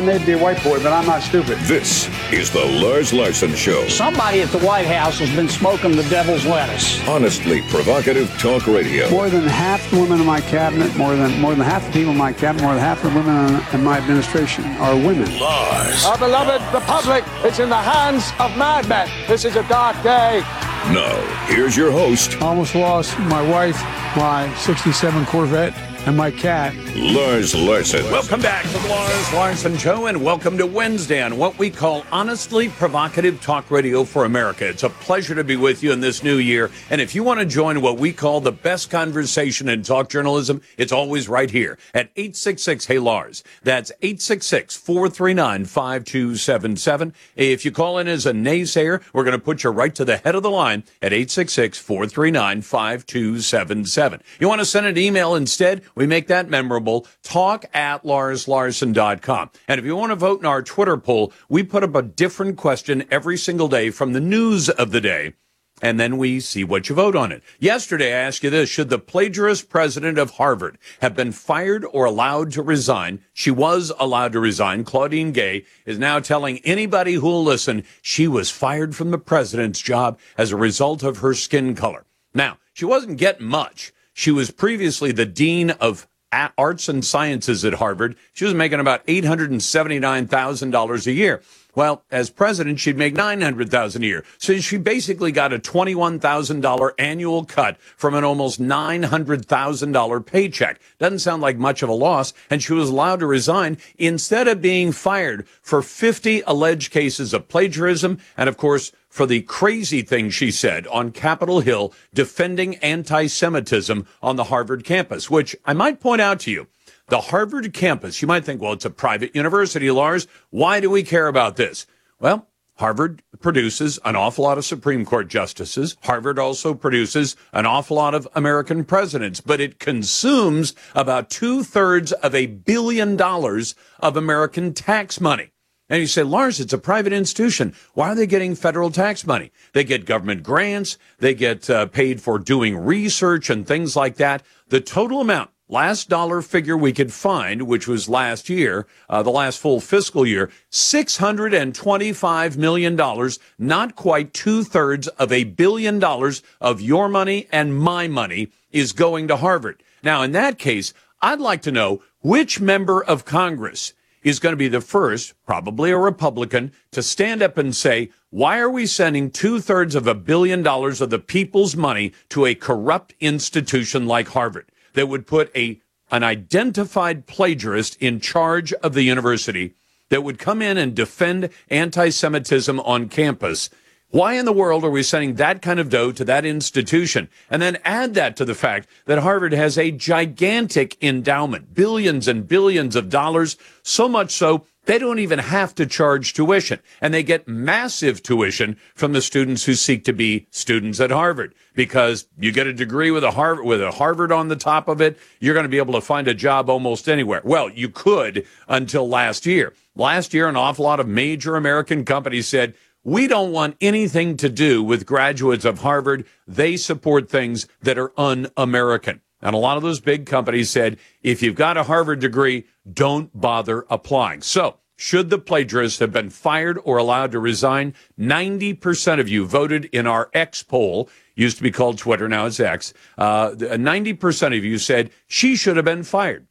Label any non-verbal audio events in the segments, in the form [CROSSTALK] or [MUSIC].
Radio. I may be a white boy, but I'm not stupid. This is the Lars Larson Show. Somebody at the White House has been smoking the devil's lettuce. Honestly provocative talk radio. More than half the women in my cabinet, more than more than half the people in my cabinet, more than half the women in, in my administration are women. Lars. Our beloved republic is in the hands of madmen. This is a dark day. Now, here's your host, I almost lost my wife, my 67 Corvette, and my cat. Lars Larson. Welcome back to the Lars Larson Show, and welcome to Wednesday on what we call honestly provocative talk radio for America. It's a pleasure to be with you in this new year. And if you want to join what we call the best conversation in talk journalism, it's always right here at 866 Hey Lars. That's 866 439 5277. If you call in as a naysayer, we're going to put you right to the head of the line at 866 439 5277. You want to send an email instead? We make that memorable. Talk at larslarson.com. And if you want to vote in our Twitter poll, we put up a different question every single day from the news of the day. And then we see what you vote on it. Yesterday, I asked you this. Should the plagiarist president of Harvard have been fired or allowed to resign? She was allowed to resign. Claudine Gay is now telling anybody who will listen she was fired from the president's job as a result of her skin color. Now, she wasn't getting much. She was previously the dean of arts and sciences at Harvard. She was making about $879,000 a year. Well, as president, she'd make 900,000 a year. So she basically got a $21,000 annual cut from an almost $900,000 paycheck. Doesn't sound like much of a loss. And she was allowed to resign instead of being fired for 50 alleged cases of plagiarism. And of course, for the crazy thing she said on Capitol Hill defending anti-Semitism on the Harvard campus, which I might point out to you. The Harvard campus, you might think, well, it's a private university, Lars. Why do we care about this? Well, Harvard produces an awful lot of Supreme Court justices. Harvard also produces an awful lot of American presidents, but it consumes about two thirds of a billion dollars of American tax money. And you say, Lars, it's a private institution. Why are they getting federal tax money? They get government grants. They get uh, paid for doing research and things like that. The total amount last dollar figure we could find, which was last year, uh, the last full fiscal year, $625 million, not quite two thirds of a billion dollars of your money and my money is going to Harvard. Now, in that case, I'd like to know which member of Congress is going to be the first, probably a Republican, to stand up and say, why are we sending two thirds of a billion dollars of the people's money to a corrupt institution like Harvard? That would put a an identified plagiarist in charge of the university that would come in and defend anti-Semitism on campus. Why in the world are we sending that kind of dough to that institution? And then add that to the fact that Harvard has a gigantic endowment, billions and billions of dollars, so much so they don't even have to charge tuition and they get massive tuition from the students who seek to be students at Harvard because you get a degree with a Harvard with a Harvard on the top of it, you're going to be able to find a job almost anywhere. Well, you could until last year. Last year an awful lot of major American companies said we don't want anything to do with graduates of Harvard. They support things that are un-American. And a lot of those big companies said, if you've got a Harvard degree, don't bother applying. So should the plagiarists have been fired or allowed to resign? 90% of you voted in our X poll, used to be called Twitter, now it's X. Uh, 90% of you said she should have been fired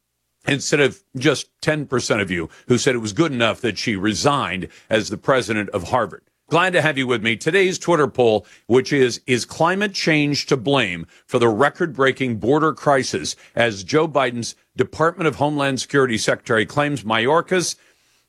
instead of just 10% of you who said it was good enough that she resigned as the president of Harvard. Glad to have you with me. Today's Twitter poll, which is, is climate change to blame for the record breaking border crisis as Joe Biden's Department of Homeland Security Secretary claims Mayorkas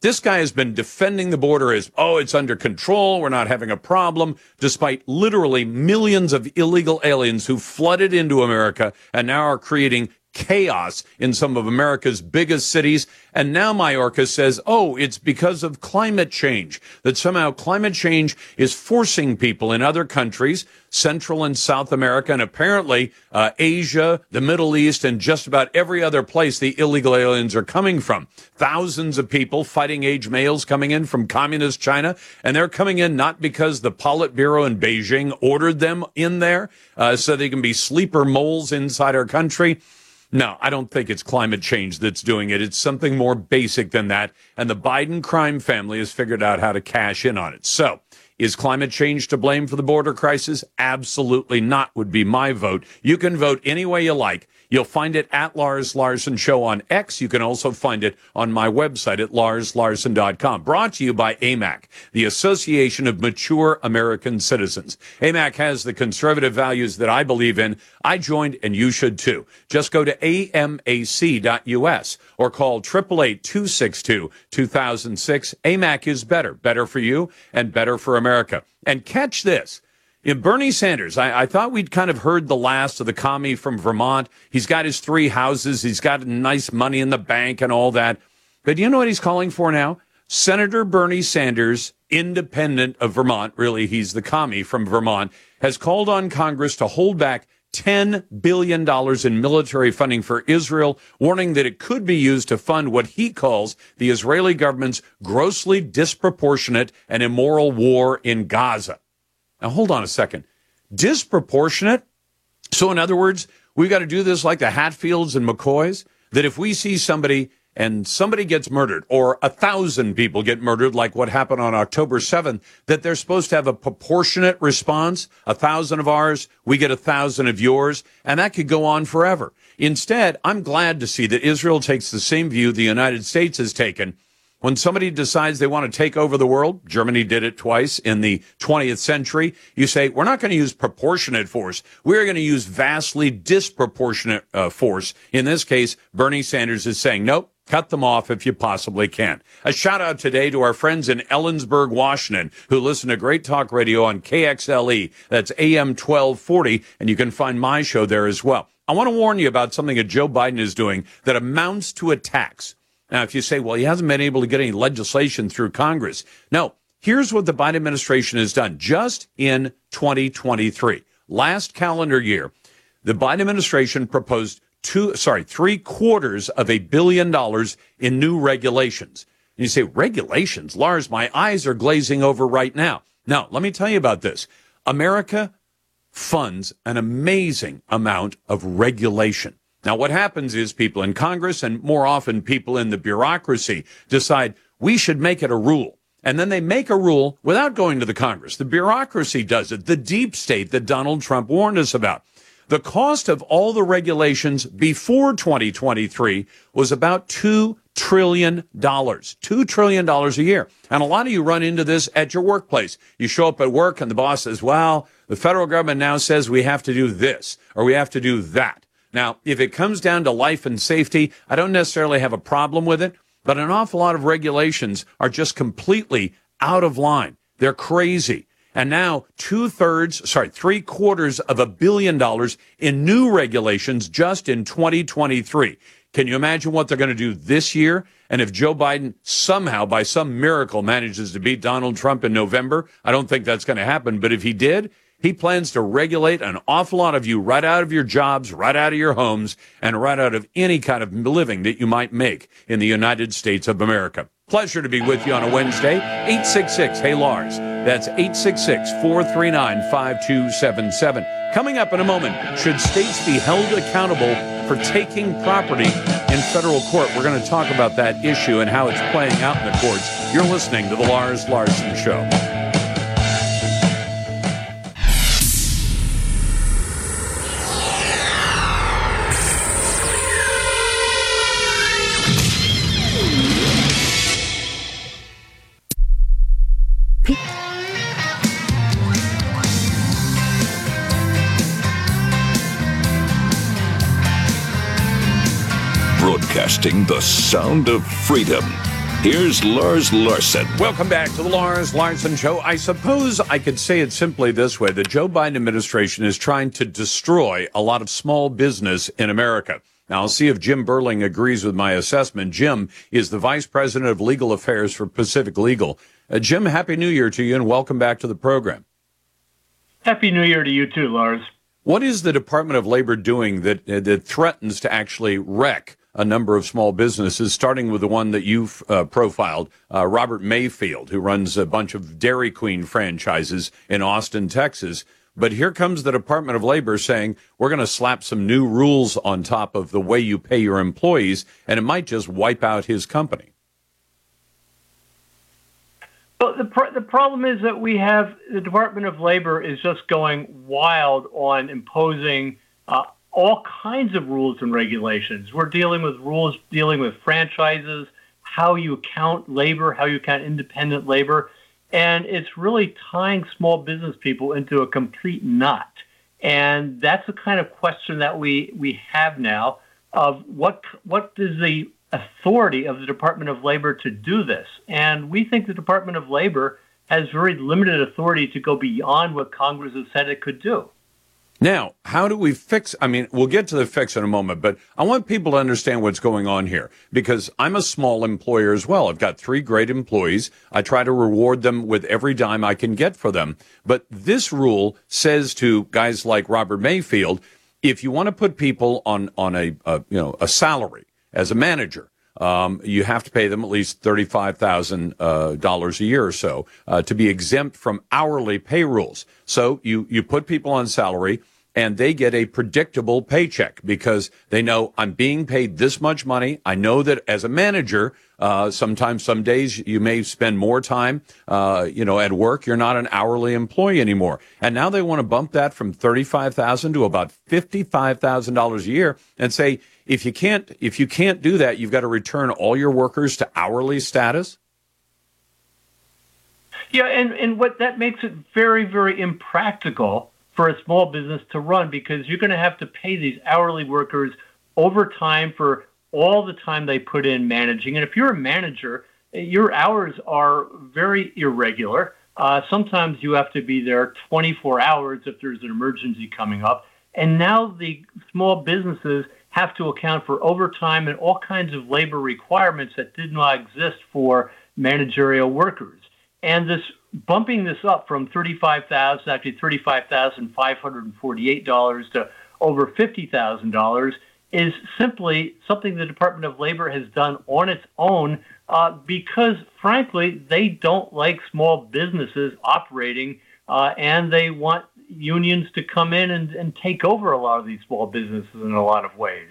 this guy has been defending the border as, oh, it's under control. We're not having a problem, despite literally millions of illegal aliens who flooded into America and now are creating chaos in some of America's biggest cities. And now Mayorkas says, oh, it's because of climate change, that somehow climate change is forcing people in other countries, Central and South America, and apparently uh, Asia, the Middle East, and just about every other place the illegal aliens are coming from. Thousands of people, fighting age males coming in from communist China, and they're coming in not because the Politburo in Beijing ordered them in there uh, so they can be sleeper moles inside our country. No, I don't think it's climate change that's doing it. It's something more basic than that. And the Biden crime family has figured out how to cash in on it. So, is climate change to blame for the border crisis? Absolutely not, would be my vote. You can vote any way you like. You'll find it at Lars Larson Show on X. You can also find it on my website at larslarson.com. Brought to you by AMAC, the Association of Mature American Citizens. AMAC has the conservative values that I believe in. I joined and you should too. Just go to amac.us or call 888-262-2006. AMAC is better. Better for you and better for America. And catch this. Bernie Sanders, I, I, thought we'd kind of heard the last of the commie from Vermont. He's got his three houses. He's got nice money in the bank and all that. But do you know what he's calling for now? Senator Bernie Sanders, independent of Vermont, really, he's the commie from Vermont, has called on Congress to hold back $10 billion in military funding for Israel, warning that it could be used to fund what he calls the Israeli government's grossly disproportionate and immoral war in Gaza. Now, hold on a second. Disproportionate? So, in other words, we've got to do this like the Hatfields and McCoys, that if we see somebody and somebody gets murdered or a thousand people get murdered, like what happened on October 7th, that they're supposed to have a proportionate response. A thousand of ours, we get a thousand of yours, and that could go on forever. Instead, I'm glad to see that Israel takes the same view the United States has taken when somebody decides they want to take over the world, Germany did it twice in the 20th century. You say, we're not going to use proportionate force. We're going to use vastly disproportionate uh, force. In this case, Bernie Sanders is saying, nope, cut them off if you possibly can. A shout out today to our friends in Ellensburg, Washington, who listen to Great Talk Radio on KXLE. That's AM 1240. And you can find my show there as well. I want to warn you about something that Joe Biden is doing that amounts to a tax. Now, if you say, well, he hasn't been able to get any legislation through Congress. No, here's what the Biden administration has done just in 2023. Last calendar year, the Biden administration proposed two, sorry, three quarters of a billion dollars in new regulations. And you say, regulations? Lars, my eyes are glazing over right now. Now, let me tell you about this. America funds an amazing amount of regulation. Now, what happens is people in Congress and more often people in the bureaucracy decide we should make it a rule. And then they make a rule without going to the Congress. The bureaucracy does it, the deep state that Donald Trump warned us about. The cost of all the regulations before 2023 was about $2 trillion. $2 trillion a year. And a lot of you run into this at your workplace. You show up at work and the boss says, well, the federal government now says we have to do this or we have to do that. Now, if it comes down to life and safety, I don't necessarily have a problem with it, but an awful lot of regulations are just completely out of line. They're crazy. And now two thirds, sorry, three quarters of a billion dollars in new regulations just in 2023. Can you imagine what they're going to do this year? And if Joe Biden somehow, by some miracle, manages to beat Donald Trump in November, I don't think that's going to happen. But if he did, he plans to regulate an awful lot of you right out of your jobs, right out of your homes, and right out of any kind of living that you might make in the United States of America. Pleasure to be with you on a Wednesday. 866 Hey Lars. That's 866 439 5277. Coming up in a moment, should states be held accountable for taking property in federal court? We're going to talk about that issue and how it's playing out in the courts. You're listening to The Lars Larson Show. Broadcasting the sound of freedom. Here's Lars Larson. Welcome back to the Lars Larson Show. I suppose I could say it simply this way the Joe Biden administration is trying to destroy a lot of small business in America. Now, I'll see if Jim Burling agrees with my assessment. Jim is the Vice President of Legal Affairs for Pacific Legal. Uh, Jim, Happy New Year to you and welcome back to the program. Happy New Year to you too, Lars. What is the Department of Labor doing that, uh, that threatens to actually wreck a number of small businesses, starting with the one that you've uh, profiled, uh, Robert Mayfield, who runs a bunch of Dairy Queen franchises in Austin, Texas. But here comes the Department of Labor saying we're going to slap some new rules on top of the way you pay your employees, and it might just wipe out his company. But the pr- the problem is that we have the Department of Labor is just going wild on imposing uh, all kinds of rules and regulations. We're dealing with rules dealing with franchises, how you count labor, how you count independent labor, and it's really tying small business people into a complete knot. And that's the kind of question that we we have now of what what is the authority of the Department of Labor to do this. And we think the Department of Labor has very limited authority to go beyond what Congress has said it could do. Now, how do we fix? I mean, we'll get to the fix in a moment, but I want people to understand what's going on here because I'm a small employer as well. I've got three great employees. I try to reward them with every dime I can get for them. But this rule says to guys like Robert Mayfield, if you want to put people on on a, a you know a salary, as a manager. Um, you have to pay them at least thirty-five thousand uh, dollars a year or so uh, to be exempt from hourly pay rules. So you you put people on salary and they get a predictable paycheck because they know I'm being paid this much money. I know that as a manager, uh, sometimes some days you may spend more time, uh, you know, at work. You're not an hourly employee anymore. And now they want to bump that from 35,000 to about $55,000 a year and say, if you can't, if you can't do that, you've got to return all your workers to hourly status. Yeah, and, and what that makes it very, very impractical for a small business to run because you're going to have to pay these hourly workers overtime for all the time they put in managing. And if you're a manager, your hours are very irregular. Uh, sometimes you have to be there 24 hours if there's an emergency coming up. And now the small businesses have to account for overtime and all kinds of labor requirements that did not exist for managerial workers. And this bumping this up from thirty-five thousand, actually thirty-five thousand five hundred and forty-eight dollars to over fifty thousand dollars is simply something the Department of Labor has done on its own uh, because, frankly, they don't like small businesses operating uh, and they want unions to come in and, and take over a lot of these small businesses in a lot of ways.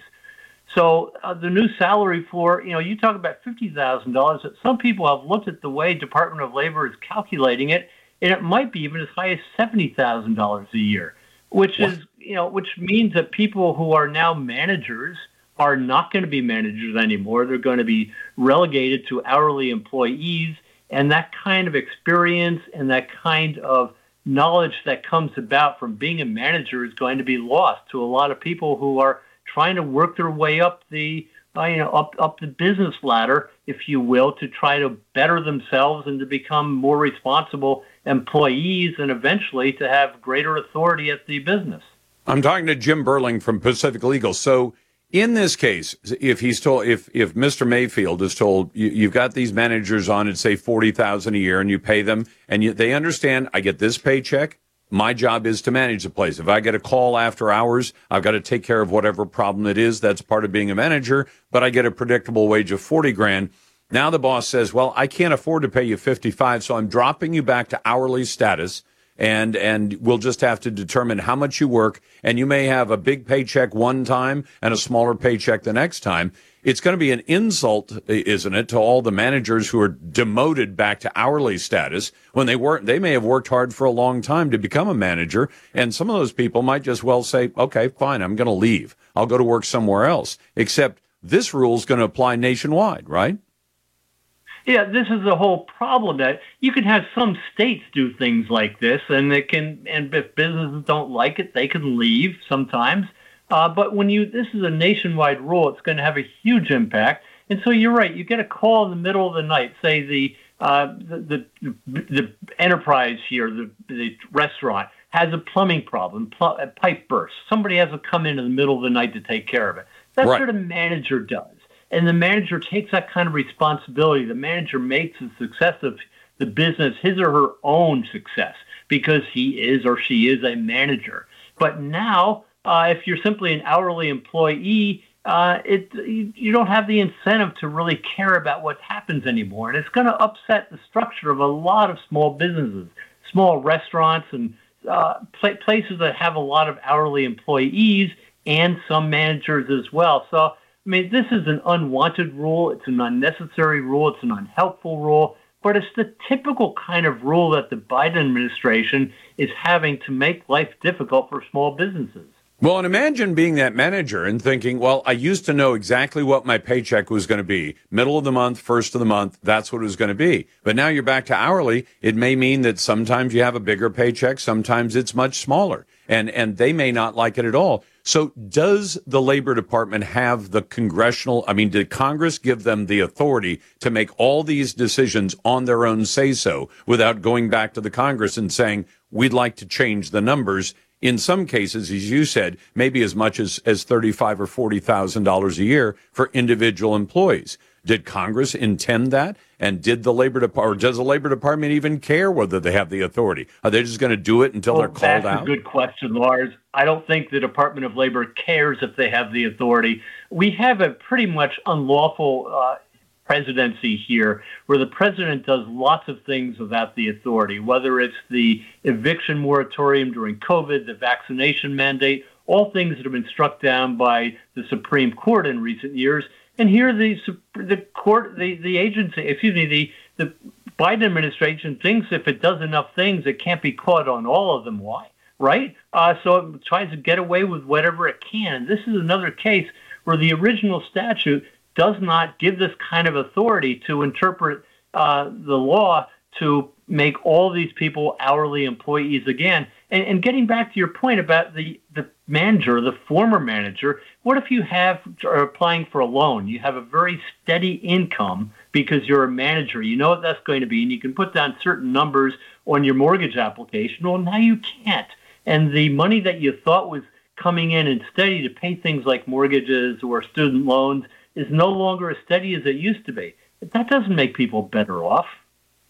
So uh, the new salary floor, you know, you talk about fifty thousand dollars. Some people have looked at the way Department of Labor is calculating it, and it might be even as high as seventy thousand dollars a year, which what? is you know, which means that people who are now managers are not going to be managers anymore. They're going to be relegated to hourly employees, and that kind of experience and that kind of knowledge that comes about from being a manager is going to be lost to a lot of people who are trying to work their way up the uh, you know up up the business ladder, if you will, to try to better themselves and to become more responsible employees and eventually to have greater authority at the business. I'm talking to Jim Burling from Pacific Legal. So in this case, if he's told, if if Mr. Mayfield is told, you, have got these managers on at say forty thousand a year, and you pay them, and you, they understand, I get this paycheck. My job is to manage the place. If I get a call after hours, I've got to take care of whatever problem it is. That's part of being a manager. But I get a predictable wage of forty grand. Now the boss says, "Well, I can't afford to pay you fifty-five, so I'm dropping you back to hourly status." and and we'll just have to determine how much you work and you may have a big paycheck one time and a smaller paycheck the next time it's going to be an insult isn't it to all the managers who are demoted back to hourly status when they work they may have worked hard for a long time to become a manager and some of those people might just well say okay fine i'm going to leave. I'll go to work somewhere else. Except this rule is going to apply nationwide right? Yeah, this is the whole problem that you can have some states do things like this, and it can, and if businesses don't like it, they can leave sometimes. Uh, but when you, this is a nationwide rule, it's going to have a huge impact. And so you're right. You get a call in the middle of the night, say the uh, the, the, the enterprise here, the the restaurant has a plumbing problem, pl- a pipe burst. Somebody has to come in in the middle of the night to take care of it. That's right. what a manager does and the manager takes that kind of responsibility. The manager makes the success of the business his or her own success because he is or she is a manager. But now, uh, if you're simply an hourly employee, uh, it you, you don't have the incentive to really care about what happens anymore, and it's going to upset the structure of a lot of small businesses, small restaurants, and uh, pl- places that have a lot of hourly employees and some managers as well. So, I mean, this is an unwanted rule. It's an unnecessary rule. It's an unhelpful rule. But it's the typical kind of rule that the Biden administration is having to make life difficult for small businesses. Well, and imagine being that manager and thinking, well, I used to know exactly what my paycheck was going to be. Middle of the month, first of the month, that's what it was going to be. But now you're back to hourly. It may mean that sometimes you have a bigger paycheck, sometimes it's much smaller. And, and they may not like it at all. So does the Labor Department have the congressional, I mean, did Congress give them the authority to make all these decisions on their own say so without going back to the Congress and saying, we'd like to change the numbers? In some cases, as you said, maybe as much as, as thirty-five or forty thousand dollars a year for individual employees. Did Congress intend that? And did the Labor Department, or does the Labor Department even care whether they have the authority? Are they just going to do it until well, they're called that's out? That's a good question, Lars. I don't think the Department of Labor cares if they have the authority. We have a pretty much unlawful uh, presidency here, where the president does lots of things without the authority, whether it's the eviction moratorium during COVID, the vaccination mandate, all things that have been struck down by the Supreme Court in recent years. And here, the the court, the the agency, excuse me, the the Biden administration thinks if it does enough things, it can't be caught on all of them. Why? Right? Uh, so it tries to get away with whatever it can. This is another case where the original statute does not give this kind of authority to interpret uh, the law to make all these people hourly employees again. And, and, getting back to your point about the, the manager, the former manager, what if you have are applying for a loan? You have a very steady income because you're a manager. You know what that's going to be, and you can put down certain numbers on your mortgage application. Well, now you can't. And the money that you thought was coming in and steady to pay things like mortgages or student loans is no longer as steady as it used to be. That doesn't make people better off.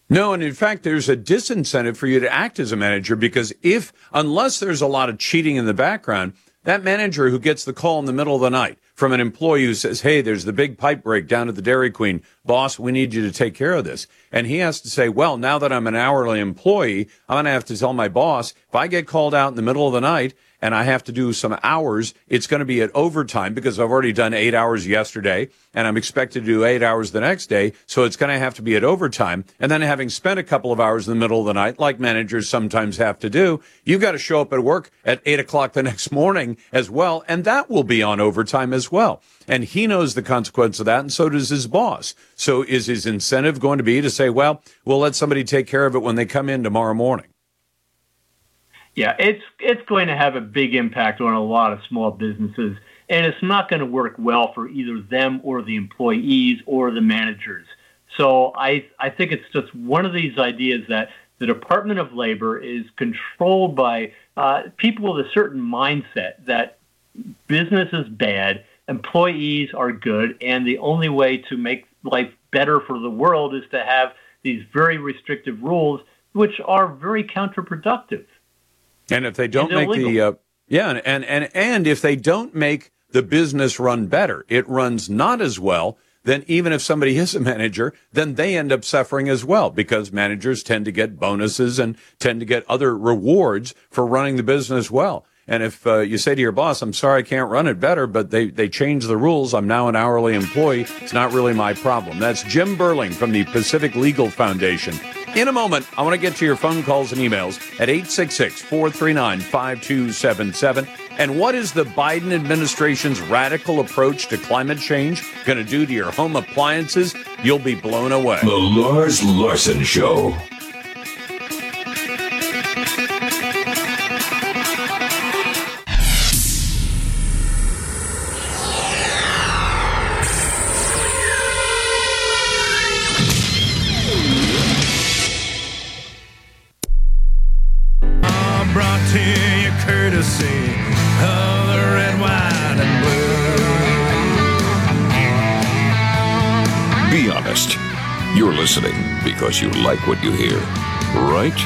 No, and in fact, there's a disincentive for you to act as a manager because if, unless there's a lot of cheating in the background, that manager who gets the call in the middle of the night from an employee who says, Hey, there's the big pipe break down at the Dairy Queen. Boss, we need you to take care of this. And he has to say, well, now that I'm an hourly employee, I'm going to have to tell my boss, if I get called out in the middle of the night and I have to do some hours, it's going to be at overtime because I've already done eight hours yesterday and I'm expected to do eight hours the next day. So it's going to have to be at overtime. And then having spent a couple of hours in the middle of the night, like managers sometimes have to do, you've got to show up at work at eight o'clock the [LAUGHS] next morning as well. And that will be on overtime as well. And he knows the consequence of that. And so does his boss. So is his incentive going to be to say, well, we'll let somebody take care of it when they come in tomorrow morning? Yeah, it's it's going to have a big impact on a lot of small businesses, and it's not going to work well for either them or the employees or the managers. So I I think it's just one of these ideas that the Department of Labor is controlled by uh, people with a certain mindset that business is bad, employees are good, and the only way to make life better for the world is to have these very restrictive rules, which are very counterproductive. And if they don't make illegal. the uh, yeah, and, and and if they don't make the business run better, it runs not as well. Then even if somebody [LAUGHS] is a manager, then they end up suffering as well because managers tend to get bonuses and tend to get other rewards for running the business well. And if uh, you say to your boss, I'm sorry I can't run it better, but they, they changed the rules. I'm now an hourly employee. It's not really my problem. That's Jim Burling from the Pacific Legal Foundation. In a moment, I want to get to your phone calls and emails at 866 439 5277. And what is the Biden administration's radical approach to climate change going to do to your home appliances? You'll be blown away. The Lars Larson Show. Because you like what you hear, right?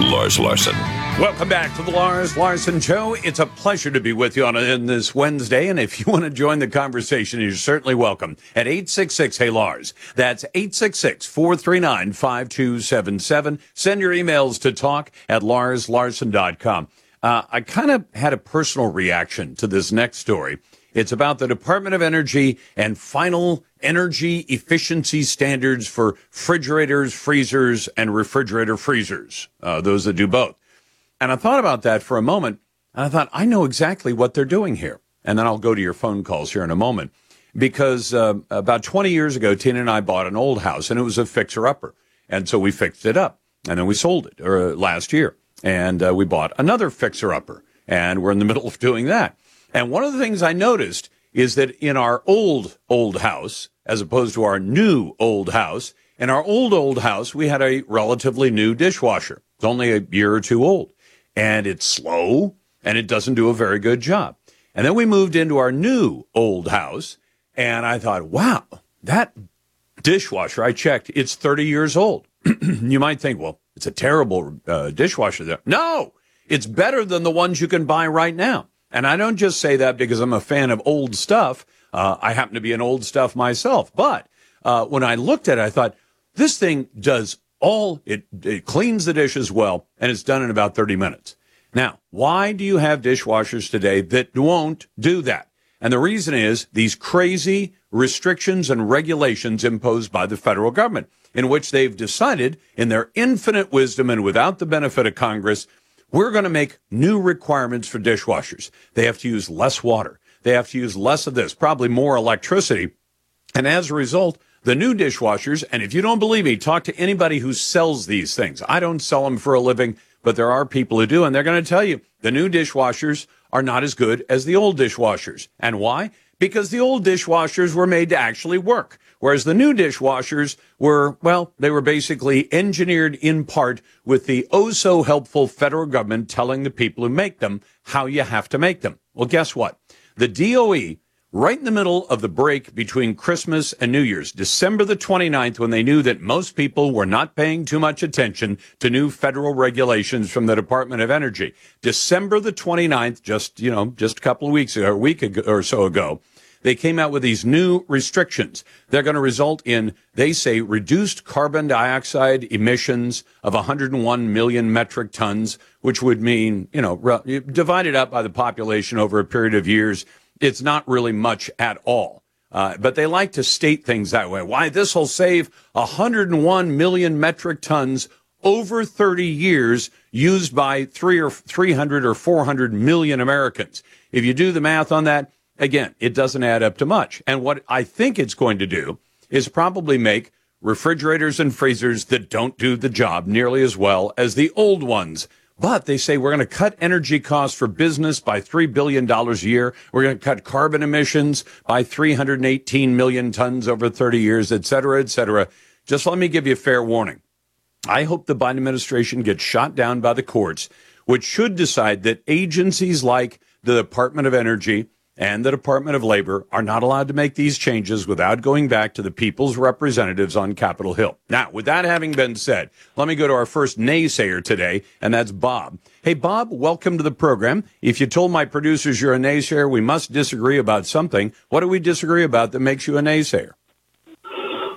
Lars Larson, Welcome back to the Lars Larson Show. It's a pleasure to be with you on this Wednesday. And if you [LAUGHS] want to join the conversation, you're certainly welcome at 866 Hey Lars. That's 866 439 5277. Send your emails to talk at larslarson.com. Uh, I kind of had a personal reaction to this next story. It's about the Department of Energy and final energy efficiency standards for refrigerators, freezers, and refrigerator freezers. Uh, those that do both. And I thought about that for a moment, and I thought, I know exactly what they're doing here. And then I'll go to your phone calls here in a moment. Because uh, about 20 years ago, Tina and I bought an old house, and it was a fixer upper. And so we fixed it up, and then we sold it or, uh, last year. And uh, we bought another fixer upper, and we're in the [LAUGHS] middle of doing that. And one of the things I noticed is that in our old, old house, as opposed to our new old house, in our old, old house, we had a relatively new dishwasher. It's only a year or two old and it's slow and it doesn't do a very good job. And then we moved into our new old house and I thought, wow, that dishwasher I checked, it's 30 years old. [CLEARS THROAT] you might think, well, it's a terrible uh, dishwasher there. No, it's better than the ones you can buy right now. And I don't just say that because I'm a fan of old stuff. Uh, I happen to be an old stuff myself. But uh, when I looked at it, I thought, this thing does all it, it cleans the dishes well and it's done in about 30 minutes. Now, why do you have dishwashers today that won't do that? And the reason is these crazy restrictions and regulations imposed by the federal government, in which they've decided, in their infinite wisdom and without the benefit of Congress, we're going to make new requirements for dishwashers. They have to use less water. They have to use less of this, probably more electricity. And as a result, the new dishwashers, and if you don't believe me, talk to anybody who sells these things. I don't sell them for a living, but there are people who do, and they're going to tell you the new dishwashers are not as good as the old dishwashers. And why? Because the old dishwashers were made to actually work. Whereas the new dishwashers were, well, they were basically engineered in part with the oh so helpful federal government telling the people who make them how you have to make them. Well, guess what? The DOE right in the middle of the break between Christmas and New Year's, December the 29th, when they knew that most people were not paying too much attention to new federal regulations from the Department of Energy. December the 29th, just, you know, just a couple of weeks ago, a week ago, or so ago, they came out with these new restrictions. They're going to result in, they say, reduced carbon dioxide emissions of 101 million metric tons, which would mean, you know, divided up by the population over a period of years, it's not really much at all. Uh, but they like to state things that way. Why this will save 101 million metric tons over 30 years used by three or 300 or 400 million Americans. If you do the math on that, again, it doesn't add up to much. And what I think it's going to do is probably make refrigerators and freezers that don't do the job nearly as well as the old ones. But they say we're going to cut energy costs for business by $3 billion a year. We're going to cut carbon emissions by 318 million tons over 30 years, et cetera, et cetera. Just let me give you a fair warning. I hope the Biden administration gets shot down by the courts, which should decide that agencies like the Department of Energy, and the Department of Labor are not allowed to make these changes without going back to the people's representatives on Capitol Hill. Now, with that having been said, let me go to our first naysayer today, and that's Bob. Hey, Bob, welcome to the program. If you told my producers you're a naysayer, we must disagree about something. What do we disagree about that makes you a naysayer?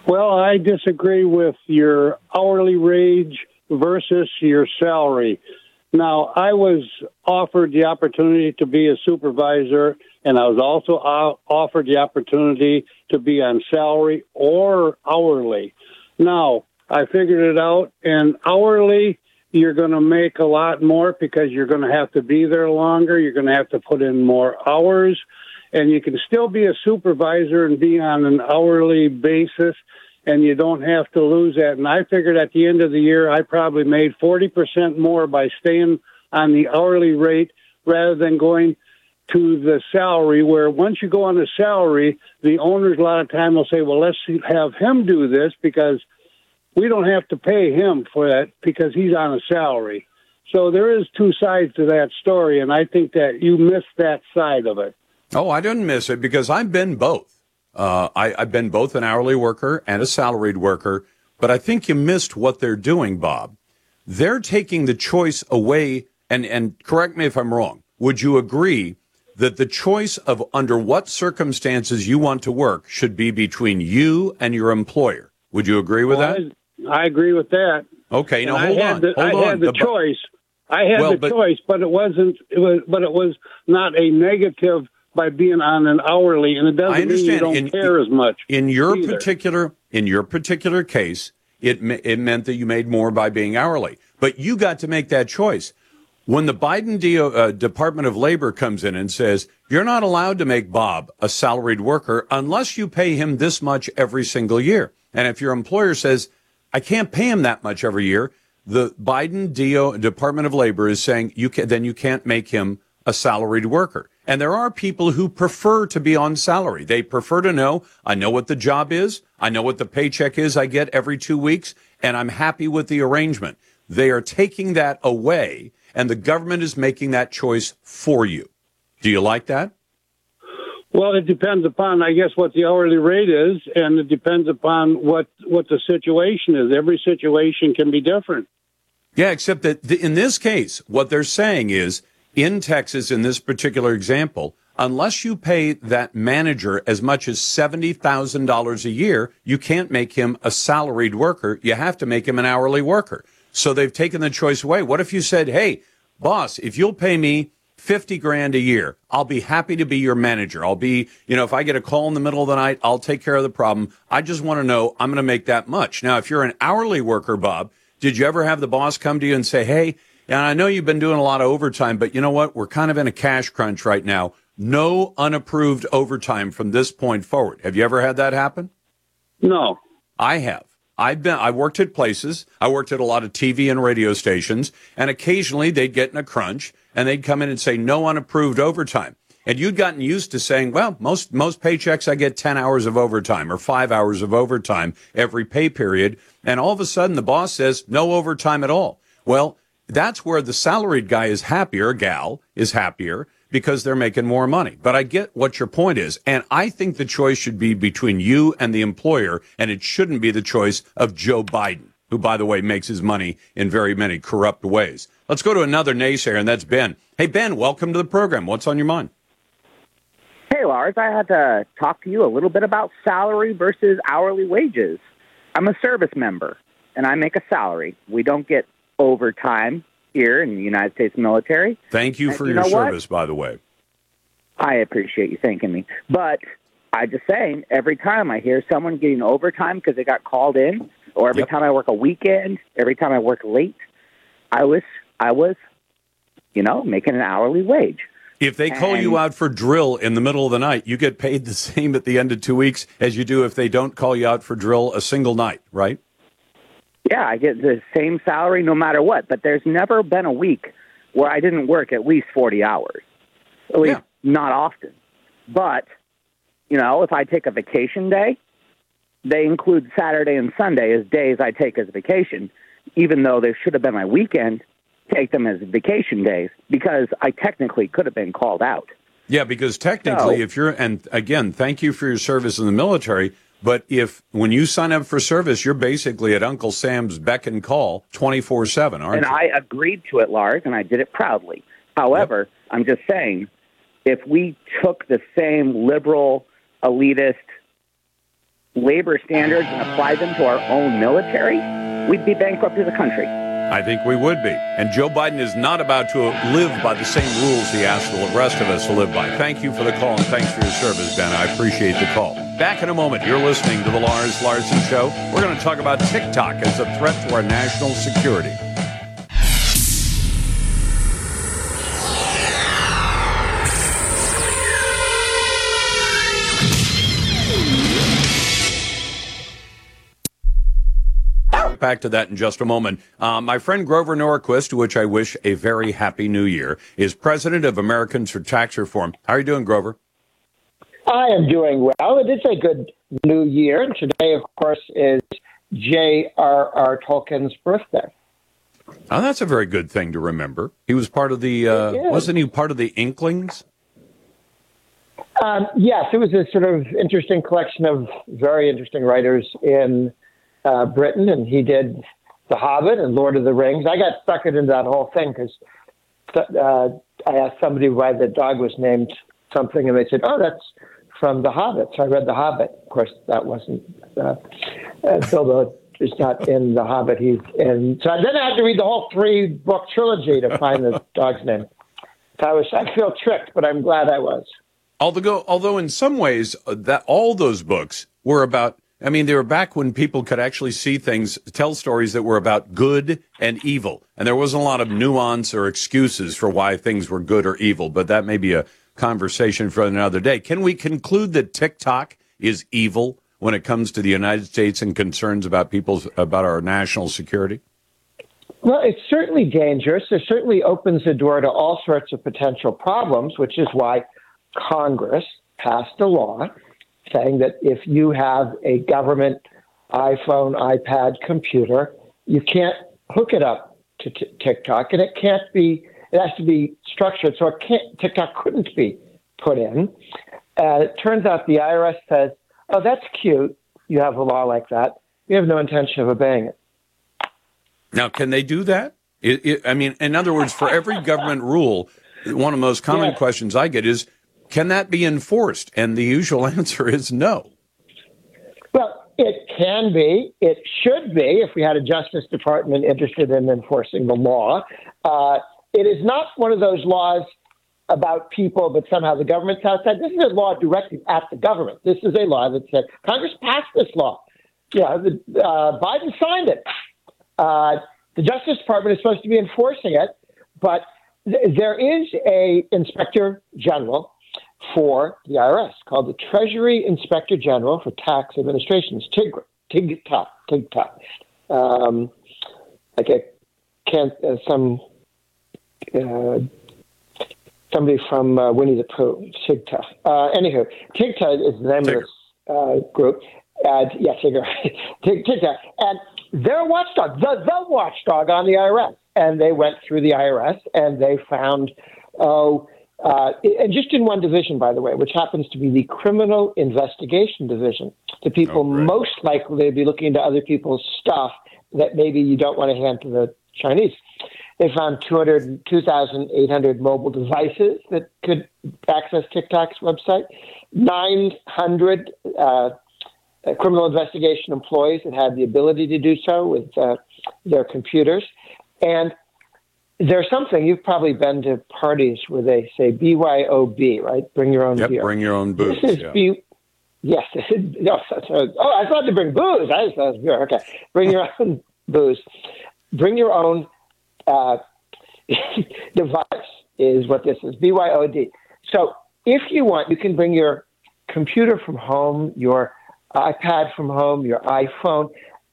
Well, I disagree with your hourly wage versus your salary. Now, I was offered the opportunity to be a supervisor and I was also offered the opportunity to be on salary or hourly. Now, I figured it out, and hourly, you're going to make a lot more because you're going to have to be there longer. You're going to have to put in more hours, and you can still be a supervisor and be on an hourly basis, and you don't have to lose that. And I figured at the end of the year, I probably made 40% more by staying on the hourly rate rather than going to the salary where once you go on the salary, the owners a lot of time will say, well, let's have him do this because we don't have to pay him for that because he's on a salary. So there is two sides to that story, and I think that you missed that side of it. Oh, I didn't miss it because I've been both. Uh, I, I've been both an hourly worker and a salaried worker, but I think you missed what they're doing, Bob. They're taking the choice away and, and correct me if I'm wrong, would you agree that the choice of under what circumstances you want to work should be between you and your employer? Would you agree with well, that? I, I, agree with that. Okay, now hold on. The, hold I on. had the, the choice. I had well, the but, choice, but it wasn't. It was, but it was not a negative by being on an hourly, and it doesn't I understand. mean you don't in, care as much. In your either. particular in your particular case, it it meant that you made more by being hourly, but you got to make that choice. When the Biden DO, uh, Department of Labor comes in and says you're not allowed to make Bob a salaried worker unless you pay him this much every single year, and if your employer says I can't pay him that much every year, the Biden DO, Department of Labor is saying you can then you can't make him a salaried worker. And there are people who prefer to be on salary. They prefer to know, I know what the job is. I know what the paycheck is I get every two weeks, and I'm happy with the arrangement. They are taking that away, and the government is making that choice for you. Do you like that? Well, it depends upon, I guess, what the hourly rate is, and it depends upon what what the situation is. Every situation can be different. Yeah, except that th- in this case, what they're saying is in Texas, in this particular example, unless you pay that manager as much as $70,000 a year, you can't make him a salaried worker. You have to make him an hourly worker. So they've taken the choice away. What if you said, hey, boss, if you'll pay me 50 grand a year, I'll be happy to be your manager. I'll be, you know, if I get a call in the middle of the night, I'll take care of the problem. I just want to know I'm going to make that much. Now, if you're an hourly worker, Bob, did you ever have the boss come to you and say, hey, and I know you've been doing a lot of overtime, but you know what? We're kind of in a cash crunch right now. No unapproved overtime from this point forward. Have you ever had that happen? No. I have. I've been, I worked at places. I worked at a lot of TV and radio stations, and occasionally they'd get in a crunch and they'd come in and say, no unapproved overtime. And you'd gotten used to saying, well, most, most paychecks I get 10 hours of overtime or five hours of overtime every pay period. And all of a sudden the boss says, no overtime at all. Well, that's where the salaried guy is happier, gal is happier because they're making more money. But I get what your point is. And I think the choice should be between you and the employer, and it shouldn't be the choice of Joe Biden, who, by the way, makes his money in very many corrupt ways. Let's go to another naysayer, and that's Ben. Hey, Ben, welcome to the program. What's on your mind? Hey, Lars, I had to talk to you a little bit about salary versus hourly wages. I'm a service member, and I make a salary. We don't get overtime here in the United States military. Thank you And for you your what? service, by the way. I appreciate you thanking me. But I just saying, every time I hear someone getting overtime because they got called in, or every Yep. time I work a weekend, every time I work late, I was, I was, you know, making an hourly wage. If they call you out for drill in the middle of the night, you get paid the [LAUGHS] same at the end of two weeks as you do if they don't call you out for drill a single night, right? Yeah, I get the same salary no matter what, but there's never been a week where I didn't work at least 40 hours. At least Yeah. not often. But, you know, if I take a vacation day, they include Saturday and Sunday as days I take as vacation, even though they should have been my weekend, take them as vacation days because I technically could have been called out. Yeah, because technically, So- if you're, and again, thank you for your service in the military. But if when you sign up for service, you're basically at Uncle Sam's beck and call 24 7, aren't and you? I agreed to it, Lars, and I did it proudly. However, I'm just saying, if we took the same liberal, elitist labor standards and applied them to our own military, we'd be bankrupt as a country. I think we would be. And Joe Biden is not about to live by the same rules he asked the rest of us to live by. Thank you for the call and thanks for your service, Ben. I appreciate the call. Back in a moment, you're listening to the Lars Larson Show. We're going to talk about TikTok as a threat to our national security. Back to that in just a moment. Uh, my friend Grover Norquist, to which I wish a very happy new year, is president of Americans for Tax Reform. How are you doing, Grover? I am doing well. It is a good new year. And today, of course, is J.R.R. Tolkien's birthday. Oh, that's a very good thing to remember. He was part of the, uh, wasn't he part of the Inklings? Um, yes, it was a sort of interesting collection of very interesting writers in uh, Britain, and he did The Hobbit and Lord of the Rings. I got suckered into that whole thing because uh, I asked somebody why the dog was named something, and they said, "Oh, that's from The Hobbit." So I read The Hobbit. Of course, that wasn't uh, uh, Bilbo is not in The Hobbit. He's in. So I then I had to read the whole three book trilogy to find the [LAUGHS] dog's name. So I was I feel tricked, but I'm glad I was. Although, although in some ways uh, that all those books were about I mean, they were back when people could actually see things, tell stories that were about good and evil. And there wasn't a lot of nuance or excuses for why things were good or evil, but that may be a conversation for another day. Can we conclude that TikTok is evil when it comes to the United States and concerns about people's, about our national security? Well, it's certainly dangerous. It certainly opens the door to all sorts of potential problems, which is why Congress passed a law saying that if you have a government iPhone, iPad, computer, you can't hook it up to t- TikTok, and it can't be. It has to be structured so it can't. TikTok couldn't be put in. And it turns out the IRS says, "Oh, that's cute. You have a law like that. You have no intention of obeying it." Now, can they do that? It, it, I mean, in other words, for every government rule, one of the most common yes. questions I get is, can that be enforced? And the usual [LAUGHS] answer is no. Well, it can be. It should be if we had a Justice Department interested in enforcing the law. Uh, it is not one of those laws about people, but somehow the government's outside. This is a law directed at the government. This is a law that said Congress passed this law. Yeah, the, uh, Biden signed it. Uh, the Justice Department is supposed to be enforcing it, but th- there is a inspector general for the IRS called the Treasury Inspector General for Tax Administrations, It's TIG, TIGTA, TIGTA. Um, like a can't uh, some uh, somebody from uh, Winnie the Pooh, TIGTA. Uh, anywho, TIGTA is the name Tigger. of this uh, group. And yeah, Tigger, TIGTA, [LAUGHS] and they're a watchdog, the the watchdog on the IRS, and they went through the IRS and they found oh uh, and just in one division, by the way, which happens to be the criminal investigation division, the people oh, most likely to be looking into other people's stuff that maybe you don't want to hand to the Chinese. They found 2,800 mobile devices that could access TikTok's website, 900 uh, criminal investigation employees that had the ability to do so with uh, their computers, and there's something you've probably been to parties where they say BYOB, right? Bring your own yep, beer. Bring your own booze. This is yeah. B- yes. no, [LAUGHS] oh, I thought to bring booze. I just thought it was beer. Okay, bring your [LAUGHS] own booze. Bring your own uh, [LAUGHS] device is what this is. BYOD. So if you want, you can bring your computer from home, your iPad from home, your iPhone,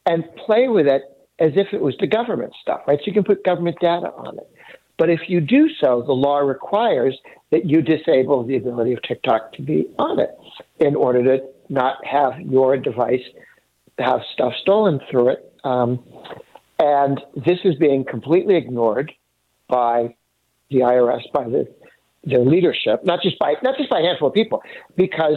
and play with it as if it was the government stuff, right? So you can put government data on it. But if you do so, the law requires that you disable the ability of TikTok to be on it in order to not have your device have stuff stolen through it. Um, and this is being completely ignored by the IRS, by the their leadership, not just by not just by a handful of people, because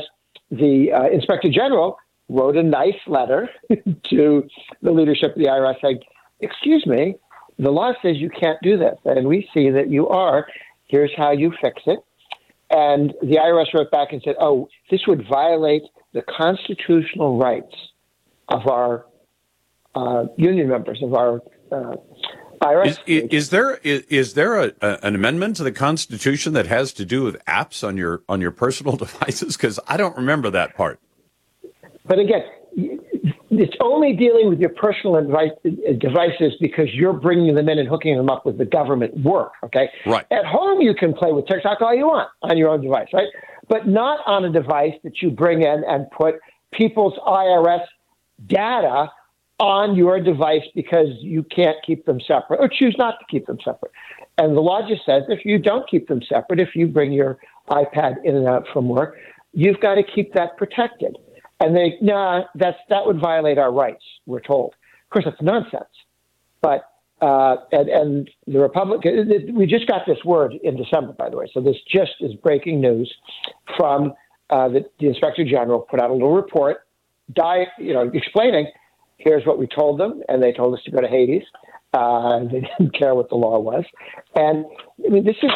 the uh, inspector general wrote a nice letter [LAUGHS] to the leadership of the IRS saying, Excuse me, the law says you can't do this, and we see that you are. Here's how you fix it. And the IRS wrote back and said, Oh, this would violate the constitutional rights of our uh, union members, of our uh, IRS. Is, is, there is, is there a, a, an amendment to the Constitution that has to do with apps on your on your personal [LAUGHS] devices? Because I don't remember that part. But again, it's only dealing with your personal devices because you're bringing them in and hooking them up with the government work. Okay. Right. At home, you can play with TikTok all you want on your own device, right? But not on a device that you bring in and put people's IRS data on your device because you can't keep them separate or choose not to keep them separate. And the law just says if you don't keep them separate, if you bring your iPad in and out from work, you've got to keep that protected. And they, nah, that's, that would violate our rights, we're told. Of course, that's nonsense. But, uh, and, and the Republican, we just got this word in December, by the way. So this just is breaking news from uh, the, the Inspector General put out a little report, die, you know, explaining here's what we told them, and they told us to go to Hades. Uh, they [LAUGHS] didn't care what the law was, and I mean this is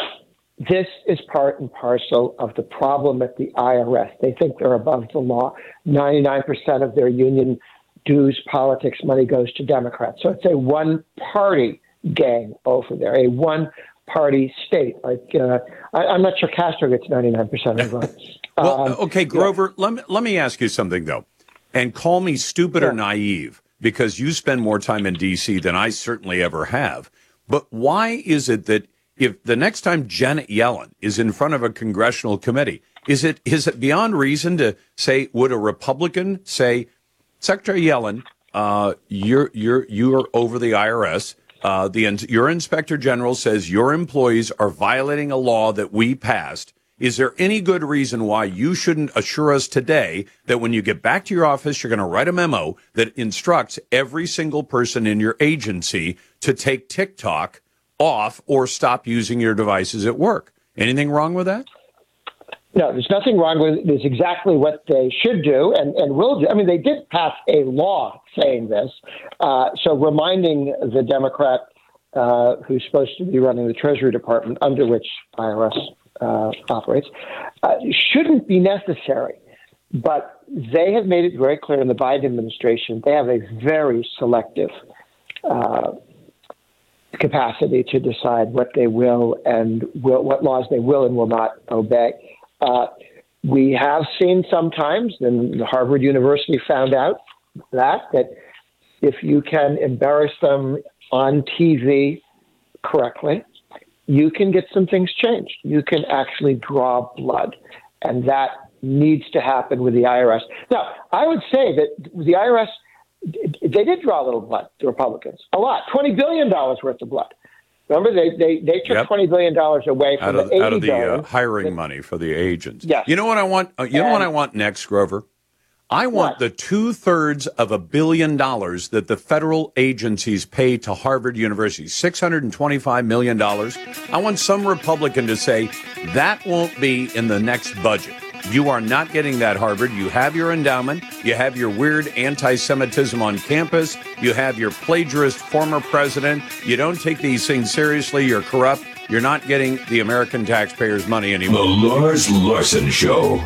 this is part and parcel of the problem at the IRS. They think they're above the law. Ninety nine percent of their union dues politics money goes to Democrats, so it's a one party gang over there, a one party state. Like uh, I, am not sure Castro gets 99 percent of the votes. well, um, okay, Grover. Yeah. Let me let me ask you something though, and call me stupid yeah. or naive because you spend more time in D.C. than I certainly ever have. But why is it that if the next time Janet Yellen is in front of a congressional committee, is it is it beyond reason to say would a Republican say, Secretary Yellen, uh, you're you're you're over the IRS. Uh, the your inspector general says your employees are violating a law that we passed. Is there any good reason why you shouldn't assure us today that when you get back to your office, you're going to write a memo that instructs every single person in your agency to take TikTok off or stop using your devices at work? Anything wrong with that? No, there's nothing wrong with it. It's exactly what they should do and, and will do. I mean, they did pass a law saying this. Uh, so reminding the Democrat uh, who's supposed to be running the Treasury Department, under which IRS uh, operates, uh, shouldn't be necessary. But they have made it very clear in the Biden administration they have a very selective uh, capacity to decide what they will and will, what laws they will and will not obey. Uh, we have seen sometimes, and the Harvard University found out that that if you can embarrass them on TV correctly, you can get some things changed. You can actually draw blood, and that needs to happen with the IRS. Now, I would say that the IRS they did draw a little blood, the Republicans, a lot, twenty billion dollars worth of blood. Remember, they they, they took yep. twenty billion dollars away from out of the, out of the uh, hiring that, money for the agents. Yes. You know what I want? Uh, you and, know what I want next, Grover? I want what? the two thirds of a billion dollars that the federal agencies pay to Harvard University, six hundred and twenty-five million dollars. I want some Republican to say that won't be in the next budget. You are not getting that, Harvard. You have your endowment. You have your weird anti Semitism on campus. You have your plagiarist former president. You don't take these things seriously. You're corrupt. You're not getting the American taxpayers' money anymore. The Lars Larson Show.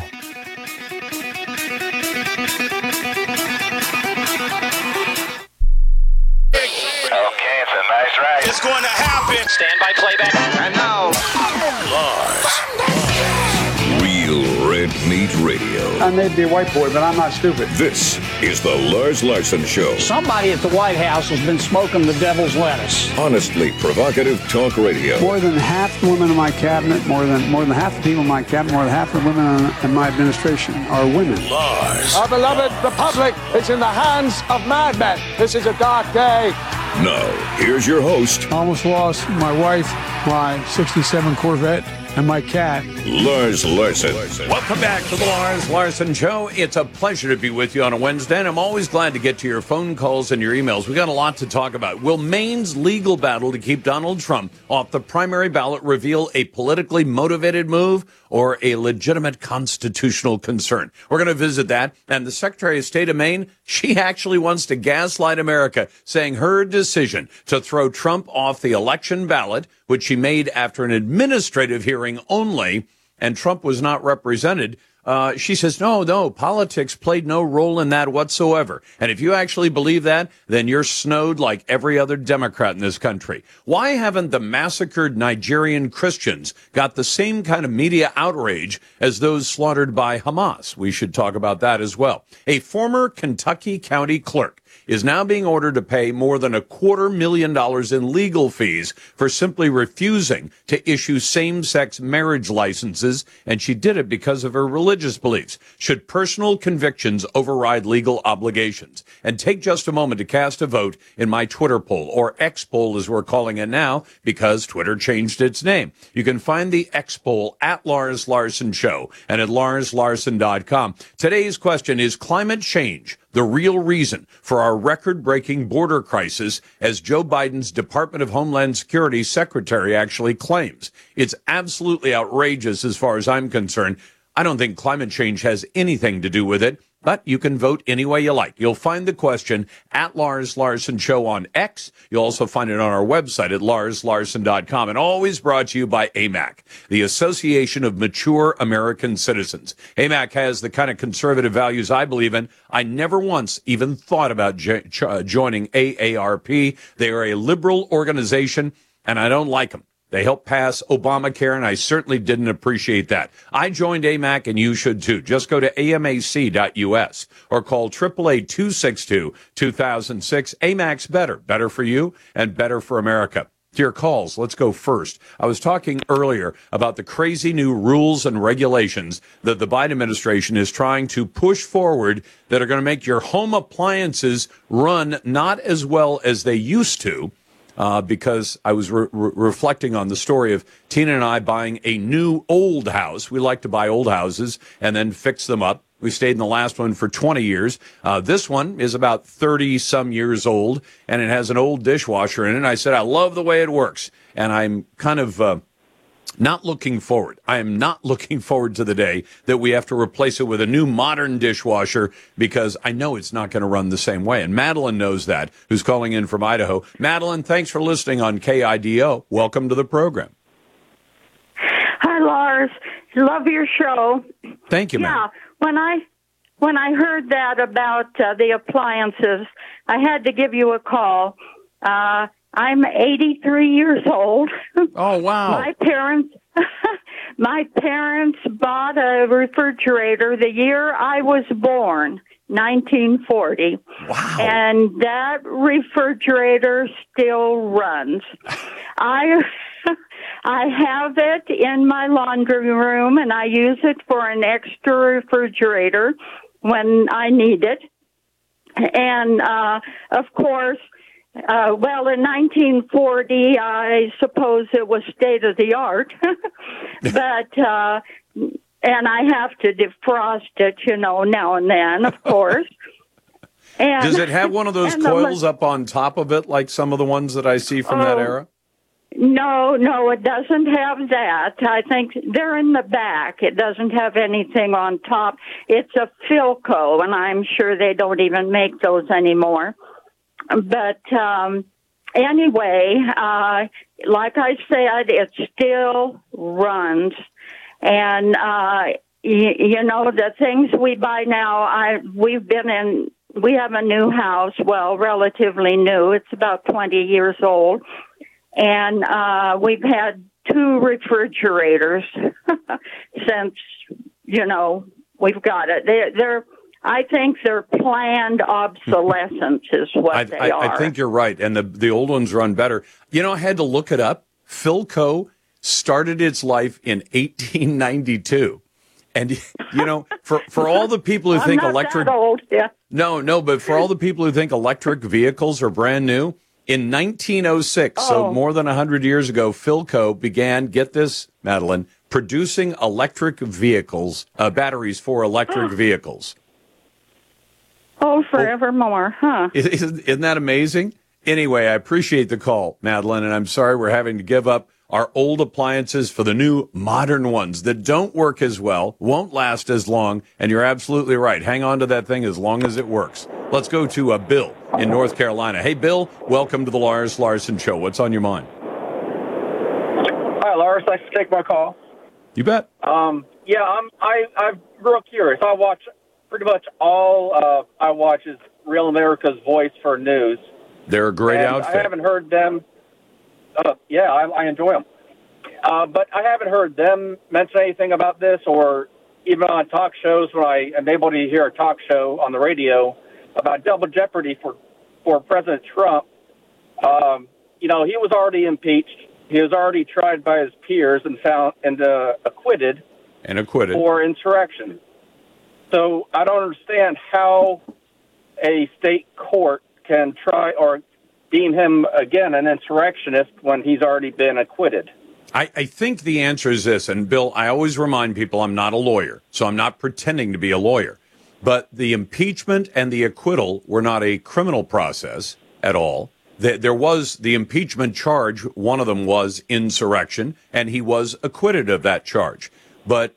May be a white boy, but I'm not stupid. This is the Lars Larson Show. Somebody at the White House has been smoking the devil's lettuce. Honestly provocative talk radio. More than half the women in my cabinet, more than more than half the people in my cabinet, more than half the women in my administration are women. Lars. Our beloved republic is in the hands of madmen. This is a dark day. Now, here's your host. I almost lost my wife, my 67 Corvette and my cat. Lars Larson. Welcome back to the Lars Larson Show. It's a pleasure to be with you on a Wednesday, and I'm always glad to get to your phone calls and your emails. We got a lot to talk about. Will Maine's legal battle to keep Donald Trump off the primary ballot reveal a politically motivated move or a legitimate constitutional concern? We're going to visit that. And the Secretary of State of Maine, she actually wants to gaslight America, saying her decision to throw Trump off the election ballot which she made after an administrative hearing only, and Trump was not represented. Uh, she says, no, no, politics played no role in that whatsoever. And if you actually believe that, then you're snowed like every other Democrat in this country. Why haven't the massacred Nigerian Christians got the same kind of media outrage as those slaughtered by Hamas? We should talk about that as well. A former Kentucky county clerk is now being ordered to pay more than a quarter million dollars in legal fees for simply refusing to issue same-sex marriage licenses, and she did it because of her religious beliefs. Should personal convictions override legal obligations? And take just a moment to cast a vote in my Twitter poll, or X poll as we're calling it now, because Twitter changed its name. You can find the X poll at Lars Larson Show and at larslarson.com. Today's question is climate change the real reason for our record breaking border crisis, as Joe Biden's Department of Homeland Security secretary actually claims. It's absolutely outrageous as far as I'm concerned. I don't think climate change has anything to do with it. But you can vote any way you like. You'll find the question at Lars Larson Show on X. You'll also find it on our website at larslarson.com and always brought to you by AMAC, the Association of Mature American Citizens. AMAC has the kind of conservative values I believe in. I never once even thought about jo- joining AARP. They are a liberal organization and I don't like them. They helped pass Obamacare, and I certainly didn't appreciate that. I joined AMAC, and you should too. Just go to amac.us or call 888-262-2006. AMAC's better. Better for you and better for America. Your calls, let's go first. I was talking earlier about the crazy new rules and regulations that the Biden administration is trying to push forward that are going to make your home appliances run not as well as they used to uh, because I was re- re- reflecting on the story of Tina and I buying a new old house. We like to buy old houses and then fix them up. We stayed in the last one for 20 years. Uh, this one is about 30 some years old and it has an old dishwasher in it. And I said, I love the way it works. And I'm kind of, uh, not looking forward. I am not [LAUGHS] looking forward to the day that we have to replace it with a new modern dishwasher because I know it's not going to run the same way. And Madeline knows that, who's calling in from Idaho. Madeline, thanks for listening on KIDO. Welcome to the program. Hi, Lars. Love your show. Thank you, Yeah, ma'am. when I when I heard that about uh, the appliances, I had to give you a call. Uh, I'm 83 years old. Oh, wow. My parents [LAUGHS] my parents bought a refrigerator the year I was born, 1940. Wow. And that refrigerator still runs. [LAUGHS] I [LAUGHS] I have it in my laundry room and I use it for an extra refrigerator when I need it. And uh of course uh, well, in 1940, I suppose it was state of the art, [LAUGHS] but uh, and I have to defrost it, you know, now and then, of course. [LAUGHS] And Does it have one of those [LAUGHS] and the- coils up on top of it like some of the ones that I see from that Oh. era? No, no, it doesn't have that. I think they're in the back. It doesn't have anything on top. It's a Philco, and I'm sure they don't even make those anymore. But um, anyway, uh, like I said, it still runs. And, uh, you, you know, the things we buy now, I, we've been in, we have a new house, well, relatively new. It's about 20 years old. And, uh, we've had two refrigerators [LAUGHS] since, you know, we've got it. They're, they're, I think they're planned obsolescence is what I, they I, are. I think you're right, and the the old ones run better. You know, I had to look it up. Philco started its life in 1892, and [LAUGHS] you know, for for all the people who think electric, old, yeah. no, no, but for all the people who think electric vehicles are brand new, in 1906, so Oh. more than 100 years ago, Philco began. Get this, Madeline, producing electric vehicles, uh, batteries for electric [GASPS] vehicles. Oh, forevermore, huh? Isn't, isn't that amazing? Anyway, I appreciate the call, Madeline, and I'm sorry we're having to give up our old appliances for the new modern ones that don't work as well, won't last as long, and you're absolutely right. Hang on to that thing as long as it works. Let's go to a Bill in North Carolina. Hey, Bill, welcome to the Lars Larson Show. What's on your mind? Hi, Lars. Thanks for taking my call. You bet. Um, yeah, I'm. I I'm real curious. I watch pretty much all uh, I watch is Real America's Voice for news. They're a great and outfit. I haven't heard them. Uh, yeah, I, I enjoy them, uh, but I haven't heard them mention anything about this, or even on talk shows when I am able to hear a talk show on the radio about double jeopardy for for President Trump. Um, you know, he was already impeached. He was already tried by his peers and found and uh, acquitted and acquitted. for insurrection. So I don't understand how a state court can try or deem him again an insurrectionist when he's already been acquitted. I, I think the answer is this, and Bill, I always remind people I'm not a lawyer, so I'm not pretending to be a lawyer. But the impeachment and the acquittal were not a criminal process at all. There there was the impeachment charge, one of them was insurrection, and he was acquitted of that charge. But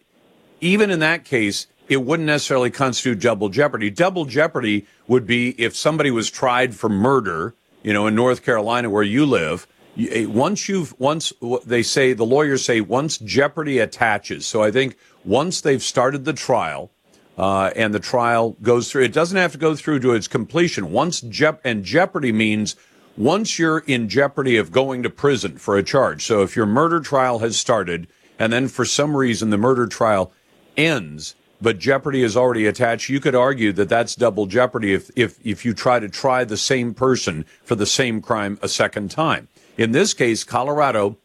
even in that case, it wouldn't necessarily constitute double jeopardy. Double jeopardy would be if somebody was tried for murder, you know, in North Carolina where you live. Eh, once you've once they say the lawyers say once jeopardy attaches. So I think once they've started the trial, uh, and the trial goes through, it doesn't have to go through to its completion. Once Jep- and jeopardy means once you're in jeopardy of going to prison for a charge. So if your murder trial has started, and then for some reason the murder trial ends, but jeopardy is already attached, you could argue that that's double jeopardy if, if, if you try to try the same person for the same crime a second time. In this case, Colorado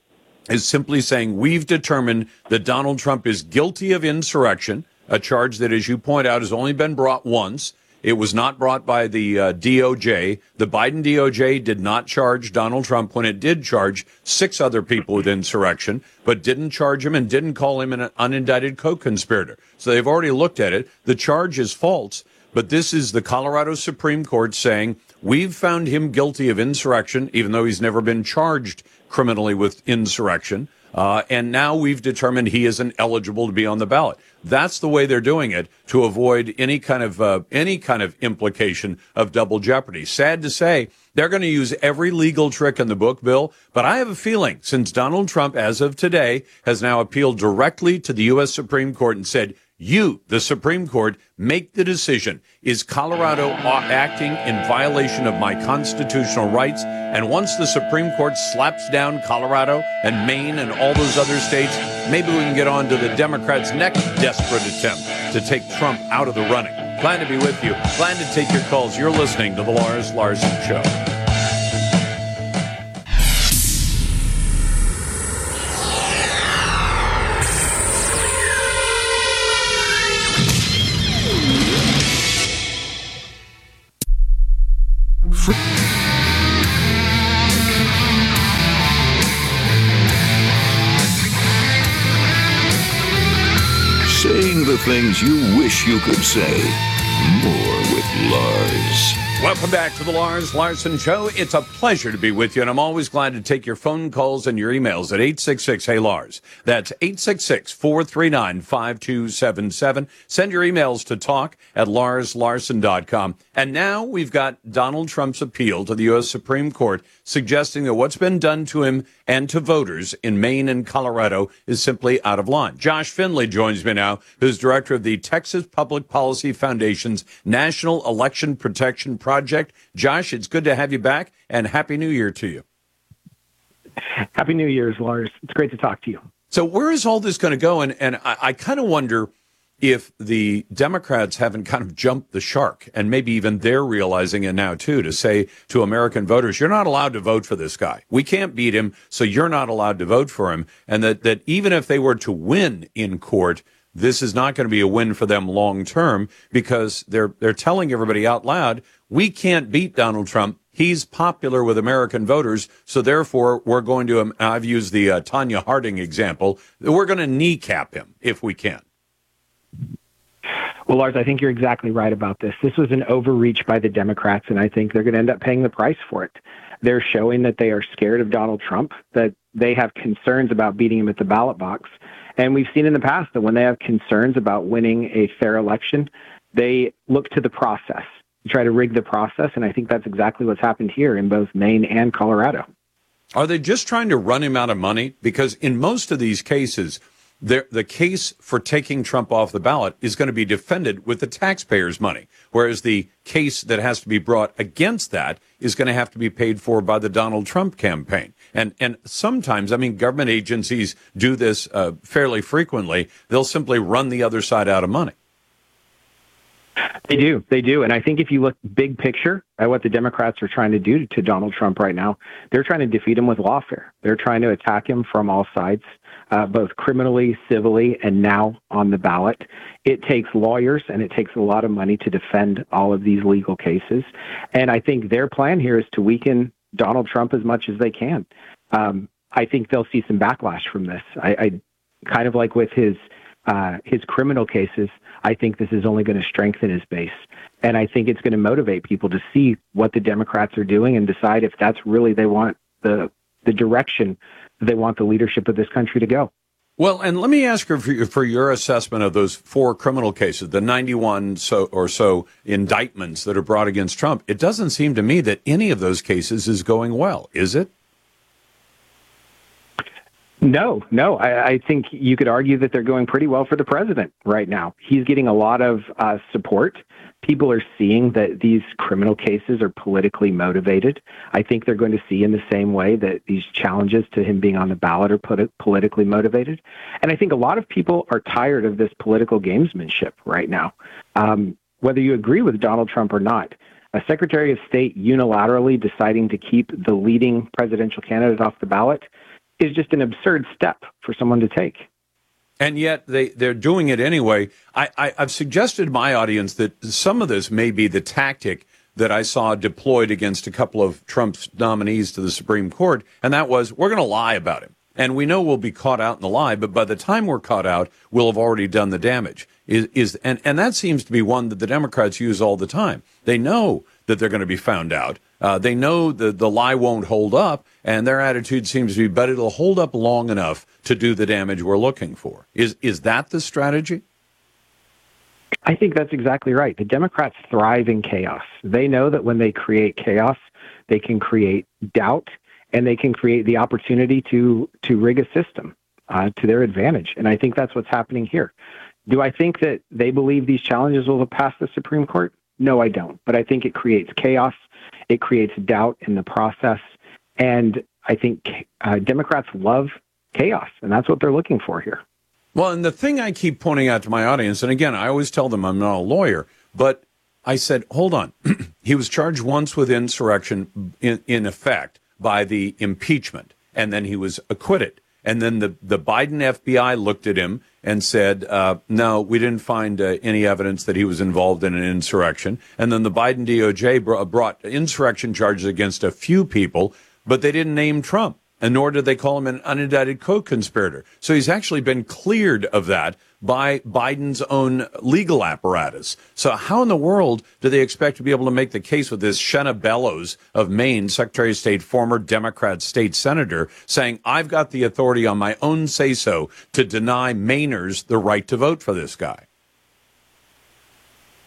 is simply saying we've determined that Donald Trump is guilty of insurrection, a charge that, as you point out, has only been brought once. It was not brought by the uh, DOJ. The Biden DOJ did not charge Donald Trump when it did charge six other people with insurrection, but didn't charge him and didn't call him an unindicted co-conspirator. So they've already looked at it. The charge is false, but this is the Colorado Supreme Court saying we've found him guilty of insurrection, even though he's never been charged criminally with insurrection. Uh, and now we've determined he isn't eligible to be on the ballot. That's the way they're doing it to avoid any kind of uh, any kind of implication of double jeopardy. Sad to say, they're going to use every legal trick in the book, Bill. But I have a feeling since Donald Trump, as of today, has now appealed directly to the U.S. Supreme Court and said you, the Supreme Court, make the decision. Is Colorado acting in violation of my constitutional rights? And once the Supreme Court slaps down Colorado and Maine and all those other states, maybe we can get on to the Democrats' next desperate attempt to take Trump out of the running. Glad to be with you. Glad to take your calls. You're listening to The Lars Larson Show. The things you wish you could say. More with Lars. Welcome back to the Lars Larson Show. It's a pleasure to be with you, and I'm always glad to take your phone calls and your emails at 866 Hey Lars. That's 866 439 5277. Send your emails to talk at larslarson.com. And now we've got Donald Trump's appeal to the U.S. Supreme Court suggesting that what's been done to him and to voters in Maine and Colorado is simply out of line. Josh Finley joins me now, who's director of the Texas Public Policy Foundation's National Election Protection Project. Josh, it's good to have you back, and Happy New Year to you. Happy New Year's, Lars. It's great to talk to you. So, where is all this going to go? And, and I, I kind of wonder if the Democrats haven't kind of jumped the shark, and maybe even they're realizing it now too, to say to American voters, you're not allowed to vote for this guy. We can't beat him, so you're not allowed to vote for him. And that, that even if they were to win in court, this is not going to be a win for them long term because they're they're telling everybody out loud, we can't beat Donald Trump. He's popular with American voters, so therefore we're going to. Um, I've used the uh, Tonya Harding example. We're going to kneecap him if we can. Well, Lars, I think you're exactly right about this. This was an overreach by the Democrats, and I think they're going to end up paying the price for it. They're showing that they are scared of Donald Trump, that they have concerns about beating him at the ballot box. And we've seen in the past that when they have concerns about winning a fair election, they look to the process, try to rig the process. And I think that's exactly what's happened here in both Maine and Colorado. Are they just trying to run him out of money? Because in most of these cases, the, the case for taking Trump off the ballot is going to be defended with the taxpayers' money, whereas the case that has to be brought against that is going to have to be paid for by the Donald Trump campaign. And and sometimes, I mean, government agencies do this uh, fairly frequently. They'll simply run the other side out of money. They do. They do. And I think if you look big picture at what the Democrats are trying to do to Donald Trump right now, they're trying to defeat him with lawfare. They're trying to attack him from all sides uh, both criminally, civilly, and now on the ballot. It takes lawyers and it takes a lot of money to defend all of these legal cases. And I think their plan here is to weaken Donald Trump as much as they can. Um, I think they'll see some backlash from this. I, I kind of like with his uh, his criminal cases. I think this is only going to strengthen his base, and I think it's going to motivate people to see what the Democrats are doing and decide if that's really they want the the direction they want the leadership of this country to go. Well, and let me ask you for, for your assessment of those four criminal cases, the 91 so or so indictments that are brought against Trump. It doesn't seem to me that any of those cases is going well, is it? No, no. I, I think you could argue that they're going pretty well for the president right now. He's getting a lot of uh, support. People are seeing that these criminal cases are politically motivated. I think they're going to see in the same way that these challenges to him being on the ballot are put politically motivated. And I think a lot of people are tired of this political gamesmanship right now. Um, whether you agree with Donald Trump or not, a Secretary of State unilaterally deciding to keep the leading presidential candidate off the ballot is just an absurd step for someone to take. And yet they, they're doing it anyway. I, I, I've suggested to my audience that some of this may be the tactic that I saw deployed against a couple of Trump's nominees to the Supreme Court, and that was we're going to lie about him. And we know we'll be caught out in the lie, but by the time we're caught out, we'll have already done the damage. Is, is and, and that seems to be one that the Democrats use all the time. They know that they're going to be found out. Uh, they know that the lie won't hold up, and their attitude seems to be, but it'll hold up long enough to do the damage we're looking for. Is is that the strategy? I think that's exactly right. The Democrats thrive in chaos. They know that when they create chaos, they can create doubt and they can create the opportunity to to rig a system uh, to their advantage. And I think that's what's happening here. Do I think that they believe these challenges will pass the Supreme Court? No, I don't. But I think it creates chaos. It creates doubt in the process. And I think uh, Democrats love chaos, and that's what they're looking for here. Well, and the thing I keep pointing out to my audience, and again, I always tell them I'm not a lawyer, but I said, hold on. [CLEARS THROAT] he was charged once with insurrection in, in effect by the impeachment, and then he was acquitted. And then the, the Biden FBI looked at him and said, uh, no, we didn't find uh, any evidence that he was involved in an insurrection. And then the Biden DOJ br- brought insurrection charges against a few people, but they didn't name Trump and nor did they call him an unindicted co-conspirator. So he's actually been cleared of that by Biden's own legal apparatus. So how in the world do they expect to be able to make the case with this Shenna Bellows of Maine, Secretary of State, former Democrat state senator, saying, I've got the authority on my own say so to deny Mainers the right to vote for this guy?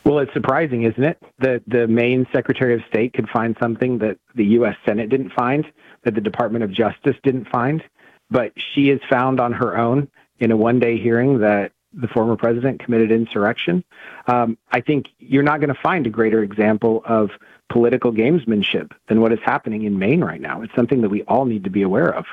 Well, it's surprising, isn't it, that the Maine Secretary of State could find something that the U.S. Senate didn't find? that the Department of Justice didn't find, but she has found on her own in a one day hearing that the former president committed insurrection. Um, I think you're not going to find a greater example of political gamesmanship than what is happening in Maine right now. It's something that we all need to be aware of.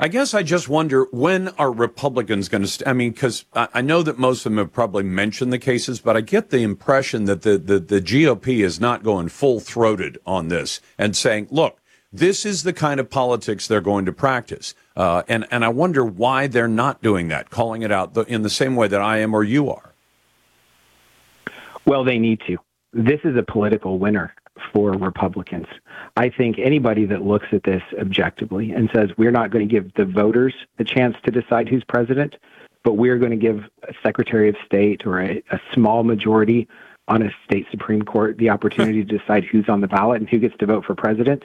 I guess I just wonder when are Republicans going to? St- I mean, because I know that most of them have probably mentioned the cases, but I get the impression that the, the, the GOP is not going full throated on this and saying, look, this is the kind of politics they're going to practice. Uh, and, and I wonder why they're not doing that, calling it out in the same way that I am or you are. Well, they need to. This is a political winner for Republicans. I think anybody that looks at this objectively and says we're not going to give the voters the chance to decide who's president, but we're going to give a Secretary of State or a, a small majority on a state Supreme Court the opportunity to decide who's on the ballot and who gets to vote for president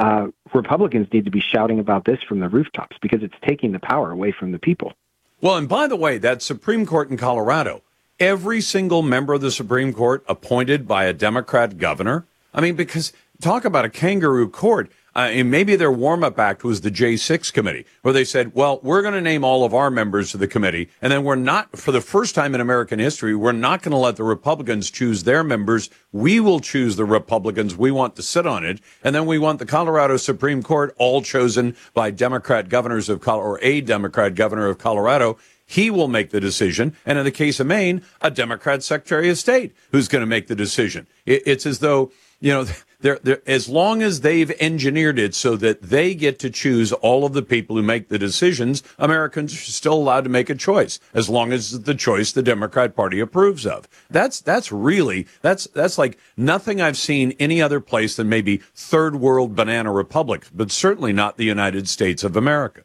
uh, Republicans need to be shouting about this from the rooftops because it's taking the power away from the people. Well, and by the way, that Supreme Court in Colorado, every single member of the Supreme Court appointed by a Democrat governor. I mean, because talk about a kangaroo court. Uh, and maybe their warm up act was the J6 committee, where they said, well, we're going to name all of our members to the committee. And then we're not, for the first time in American history, we're not going to let the Republicans choose their members. We will choose the Republicans we want to sit on it. And then we want the Colorado Supreme Court, all chosen by Democrat governors of Colorado, or a Democrat governor of Colorado. He will make the decision. And in the case of Maine, a Democrat Secretary of State who's going to make the decision. It, it's as though, you know, [LAUGHS] they're, they're, as long as they've engineered it so that they get to choose all of the people who make the decisions, Americans are still allowed to make a choice as long as the choice the Democrat Party approves of. That's that's really that's that's like nothing I've seen any other place than maybe third world banana republics, but certainly not the United States of America.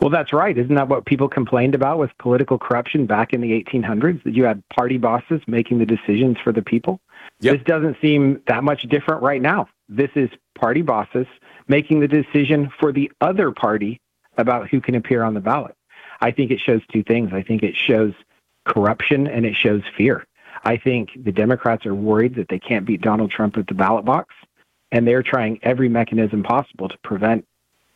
Well, that's right. Isn't that what people complained about with political corruption back in the 1800s? That you had party bosses making the decisions for the people? Yep. This doesn't seem that much different right now. This is party bosses making the decision for the other party about who can appear on the ballot. I think it shows two things. I think it shows corruption and it shows fear. I think the Democrats are worried that they can't beat Donald Trump at the ballot box, and they're trying every mechanism possible to prevent,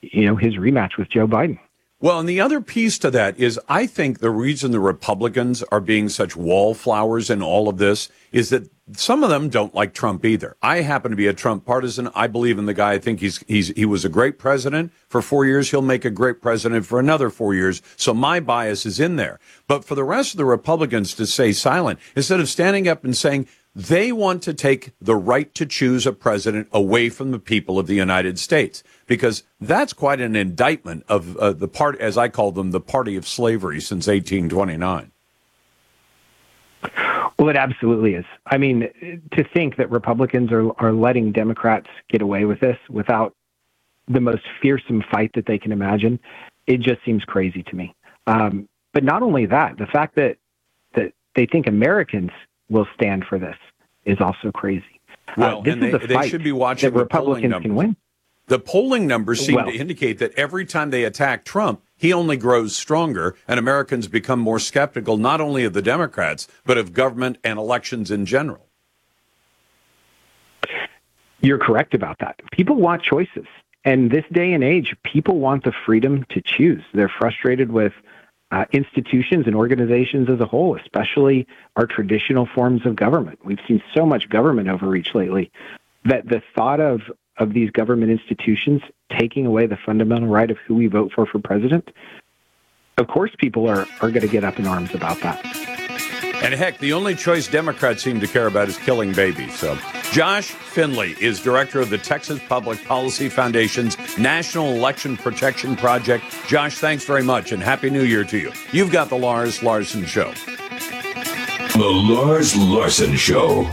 you know, his rematch with Joe Biden. Well, and the other piece to that is I think the reason the Republicans are being such wallflowers in all of this is that some of them don't like Trump either. I happen to be a Trump partisan. I believe in the guy. I think he's he's he was a great president for 4 years. He'll make a great president for another 4 years. So my bias is in there. But for the rest of the Republicans to stay silent instead of standing up and saying they want to take the right to choose a president away from the people of the United States because that's quite an indictment of uh, the part, as I call them, the party of slavery since 1829. Well, it absolutely is. I mean, to think that Republicans are, are letting Democrats get away with this without the most fearsome fight that they can imagine, it just seems crazy to me. Um, but not only that, the fact that that they think Americans will stand for this is also crazy. Uh, well, uh, this and is they, they should be watching that Republicans can win. The polling numbers seem Well- to indicate that every time they attack Trump, he only grows stronger, and Americans become more skeptical not only of the Democrats, but of government and elections in general. You're correct about that. People want choices. And this day and age, people want the freedom to choose. They're frustrated with uh, institutions and organizations as a whole, especially our traditional forms of government. We've seen so much government overreach lately that the thought of, of these government institutions taking away the fundamental right of who we vote for for president, of course, people are, are going to get up in arms about that. And heck, the only choice Democrats seem to care about is killing babies. So, Josh Finley is director of the Texas Public Policy Foundation's National Election Protection Project. Josh, thanks very much and Happy New Year to you. You've got the Lars Larson Show. The Lars Larson Show.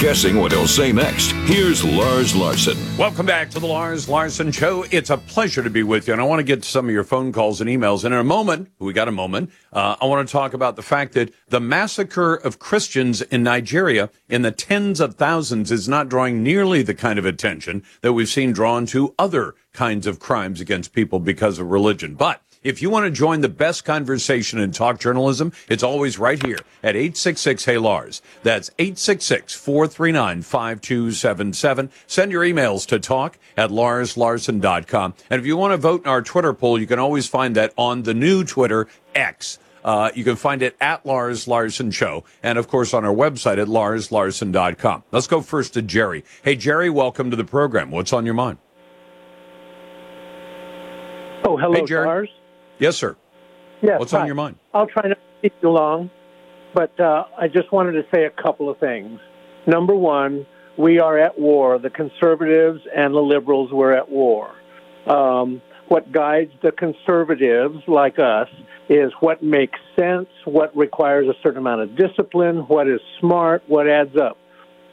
Guessing what he'll say next. Here's Lars Larson. Welcome back to the Lars Larson Show. It's a pleasure to be with you, and I want to get to some of your phone calls and emails. And in a moment, we got a moment, uh, I want to talk about the fact that the massacre of Christians in Nigeria in the tens of thousands is not drawing nearly the kind of attention that we've seen drawn to other kinds of crimes against people because of religion. But if you want to join the best conversation in talk journalism, it's always right here at 866 Hey Lars. That's 866 439 5277. Send your emails to talk at larslarson.com. And if you want to vote in our Twitter poll, you can always find that on the new Twitter X. Uh, you can find it at Lars Larson Show, and of course on our website at larslarson.com. Let's go first to Jerry. Hey, Jerry, welcome to the program. What's on your mind? Oh, hello, Hey, Jerry. Lars. Yes, sir. Yes, What's on your mind? I'll try not to keep you long, but uh, I just wanted to say a couple of things. Number one, we are at war. The conservatives and the liberals were at war. Um, what guides the conservatives, like us, is what makes sense, what requires a certain amount of discipline, what is smart, what adds up.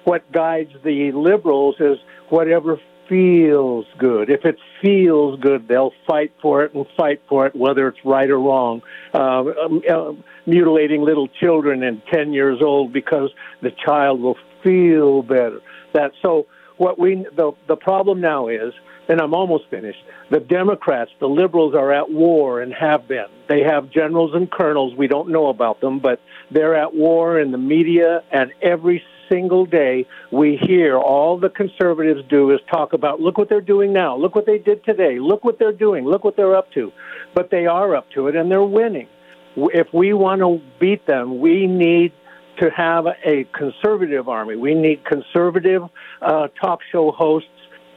What guides the liberals is whatever feels good. If it feels good, they'll fight for it and fight for it, whether it's right or wrong. Uh, um, uh, mutilating little children and 10 years old because the child will feel better. That so what we the the problem now is, and I'm almost finished. The Democrats, the liberals, are at war and have been. They have generals and colonels. We don't know about them, but they're at war in the media, and every single day we hear all the conservatives do is talk about look what they're doing now, look what they did today, look what they're doing, look what they're up to. But they are up to it, and they're winning. If we want to beat them, we need to have a conservative army. We need conservative uh, talk show hosts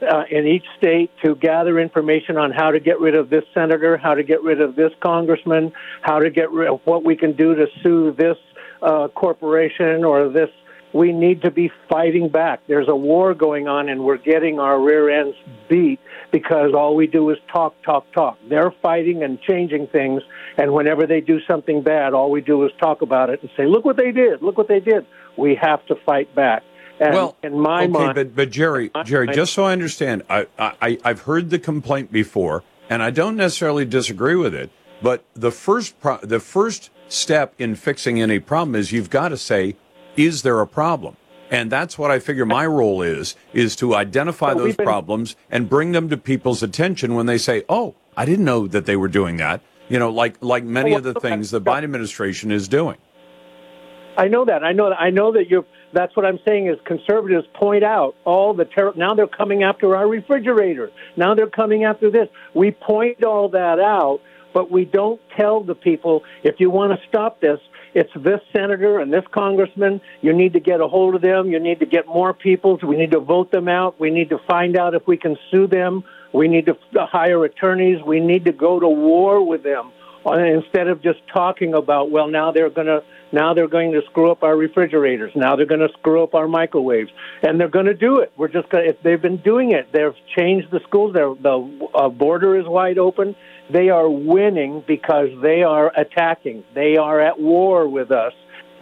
uh, in each state to gather information on how to get rid of this senator, how to get rid of this congressman, how to get rid of what we can do to sue this uh, corporation or this we need to be fighting back. There's a war going on, and we're getting our rear ends beat because all we do is talk, talk, talk. They're fighting and changing things, and whenever they do something bad, all we do is talk about it and say, "Look what they did! Look what they did!" We have to fight back. And well, in my okay, mind, but but Jerry, Jerry, just so I understand, I, I I've heard the complaint before, and I don't necessarily disagree with it. But the first pro- the first step in fixing any problem is you've got to say, is there a problem? And that's what I figure my role is, is to identify we've those been- problems and bring them to people's attention when they say, oh, I didn't know that they were doing that. You know, like like many Oh, of the okay. things the Biden administration is doing. I know that. I know that. I know that you're. That's what I'm saying is conservatives point out all the terror. Now they're coming after our refrigerator. Now they're coming after this. We point all that out, but we don't tell the people if you want to stop this. It's this senator and this congressman. You need to get a hold of them. You need to get more people. We need to vote them out. We need to find out if we can sue them. We need to hire attorneys. We need to go to war with them instead of just talking about well now they're going to now they're going to screw up our refrigerators. Now they're going to screw up our microwaves. And they're going to do it. We're just going to they've been doing it they've changed the schools. The uh, border is wide open. They are winning because they are attacking. They are at war with us.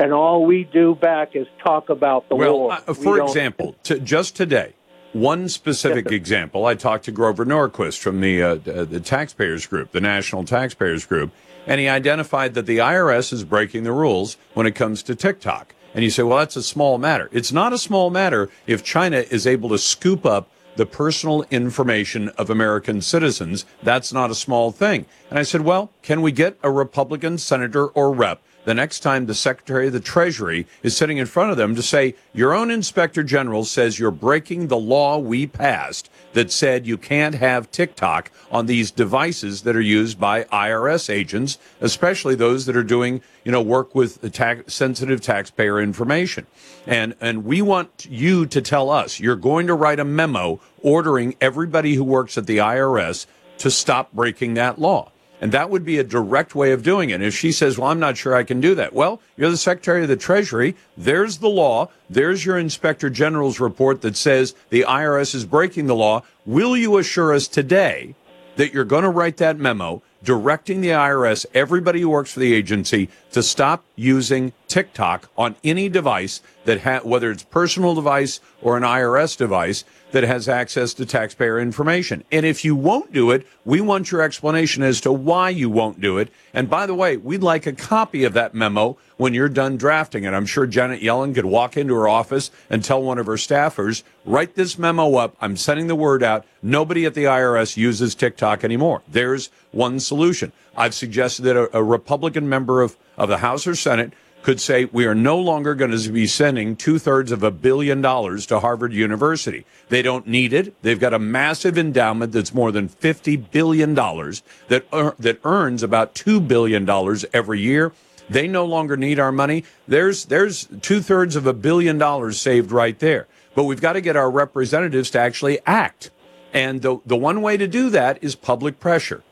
And all we do back is talk about the well, war. uh, for don't- example, to, just today, one specific example, I talked to Grover Norquist from the uh, the Taxpayers Group, the National Taxpayers Group, and he identified that the IRS is breaking the rules when it comes to TikTok. And you say, well, that's a small matter. It's not a small matter if China is able to scoop up the personal information of American citizens. That's not a small thing. And I said, well, can we get a Republican senator or rep the next time the Secretary of the Treasury is sitting in front of them to say, Your own Inspector General says you're breaking the law we passed that said you can't have TikTok on these devices that are used by IRS agents, especially those that are doing, you know, work with tax, sensitive taxpayer information. And, and we want you to tell us you're going to write a memo ordering everybody who works at the IRS to stop breaking that law. And that would be a direct way of doing it. If she says, Well, I'm not sure I can do that. Well, you're the Secretary of the Treasury. There's the law. There's your Inspector General's report that says the IRS is breaking the law. Will you assure us today that you're going to write that memo directing the IRS, everybody who works for the agency, to stop using TikTok on any device that ha- whether it's personal device or an IRS device that has access to taxpayer information. And if you won't do it, we want your explanation as to why you won't do it. And by the way, we'd like a copy of that memo when you're done drafting it. I'm sure Janet Yellen could walk into her office and tell one of her staffers, write this memo up. I'm sending the word out. Nobody at the IRS uses TikTok anymore. There's one solution. I've suggested that a, a Republican member of, of the House or Senate could say we are no longer going to be sending two thirds of a billion dollars to Harvard University. They don't need it. They've got a massive endowment that's more than fifty billion dollars that ear- that earns about two billion dollars every year. They no longer need our money. There's there's two thirds of a billion dollars saved right there. But we've got to get our representatives to actually act. And the the one way to do that is public pressure.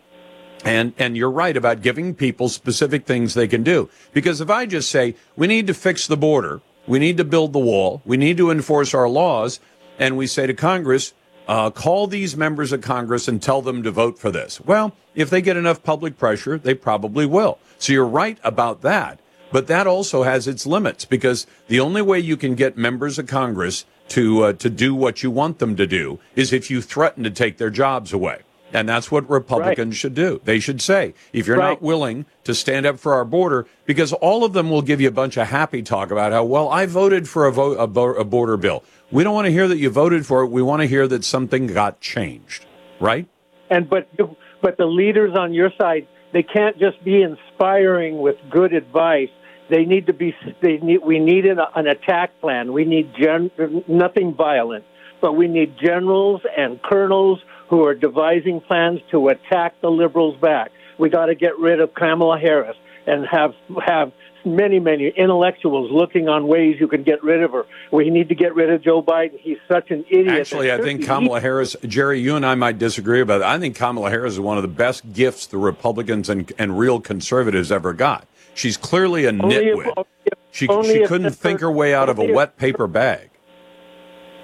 And and you're right about giving people specific things they can do. Because if I just say we need to fix the border, we need to build the wall, we need to enforce our laws, and we say to Congress, uh, call these members of Congress and tell them to vote for this. Well, if they get enough public pressure, they probably will. So you're right about that. But that also has its limits because the only way you can get members of Congress to uh, to do what you want them to do is if you threaten to take their jobs away. And that's what Republicans should do. They should say, if you're not willing to stand up for our border, because all of them will give you a bunch of happy talk about how, well, I voted for a, vote, a, bo- a border bill. We don't want to hear that you voted for it. We want to hear that something got changed, right? And but but the leaders on your side, they can't just be inspiring with good advice. They need to be. They need. We need an, an attack plan. We need gen, nothing violent, but we need generals and colonels who are devising plans to attack the liberals back. We got to get rid of Kamala Harris and have have many many intellectuals looking on ways you can get rid of her. We need to get rid of Joe Biden. He's such an idiot. Actually, I think Kamala Harris, Jerry, you and I might disagree about it. I think Kamala Harris is one of the best gifts the Republicans and, and real conservatives ever got. She's clearly a Only if- nitwit. She, she couldn't think her way out of a wet paper bag.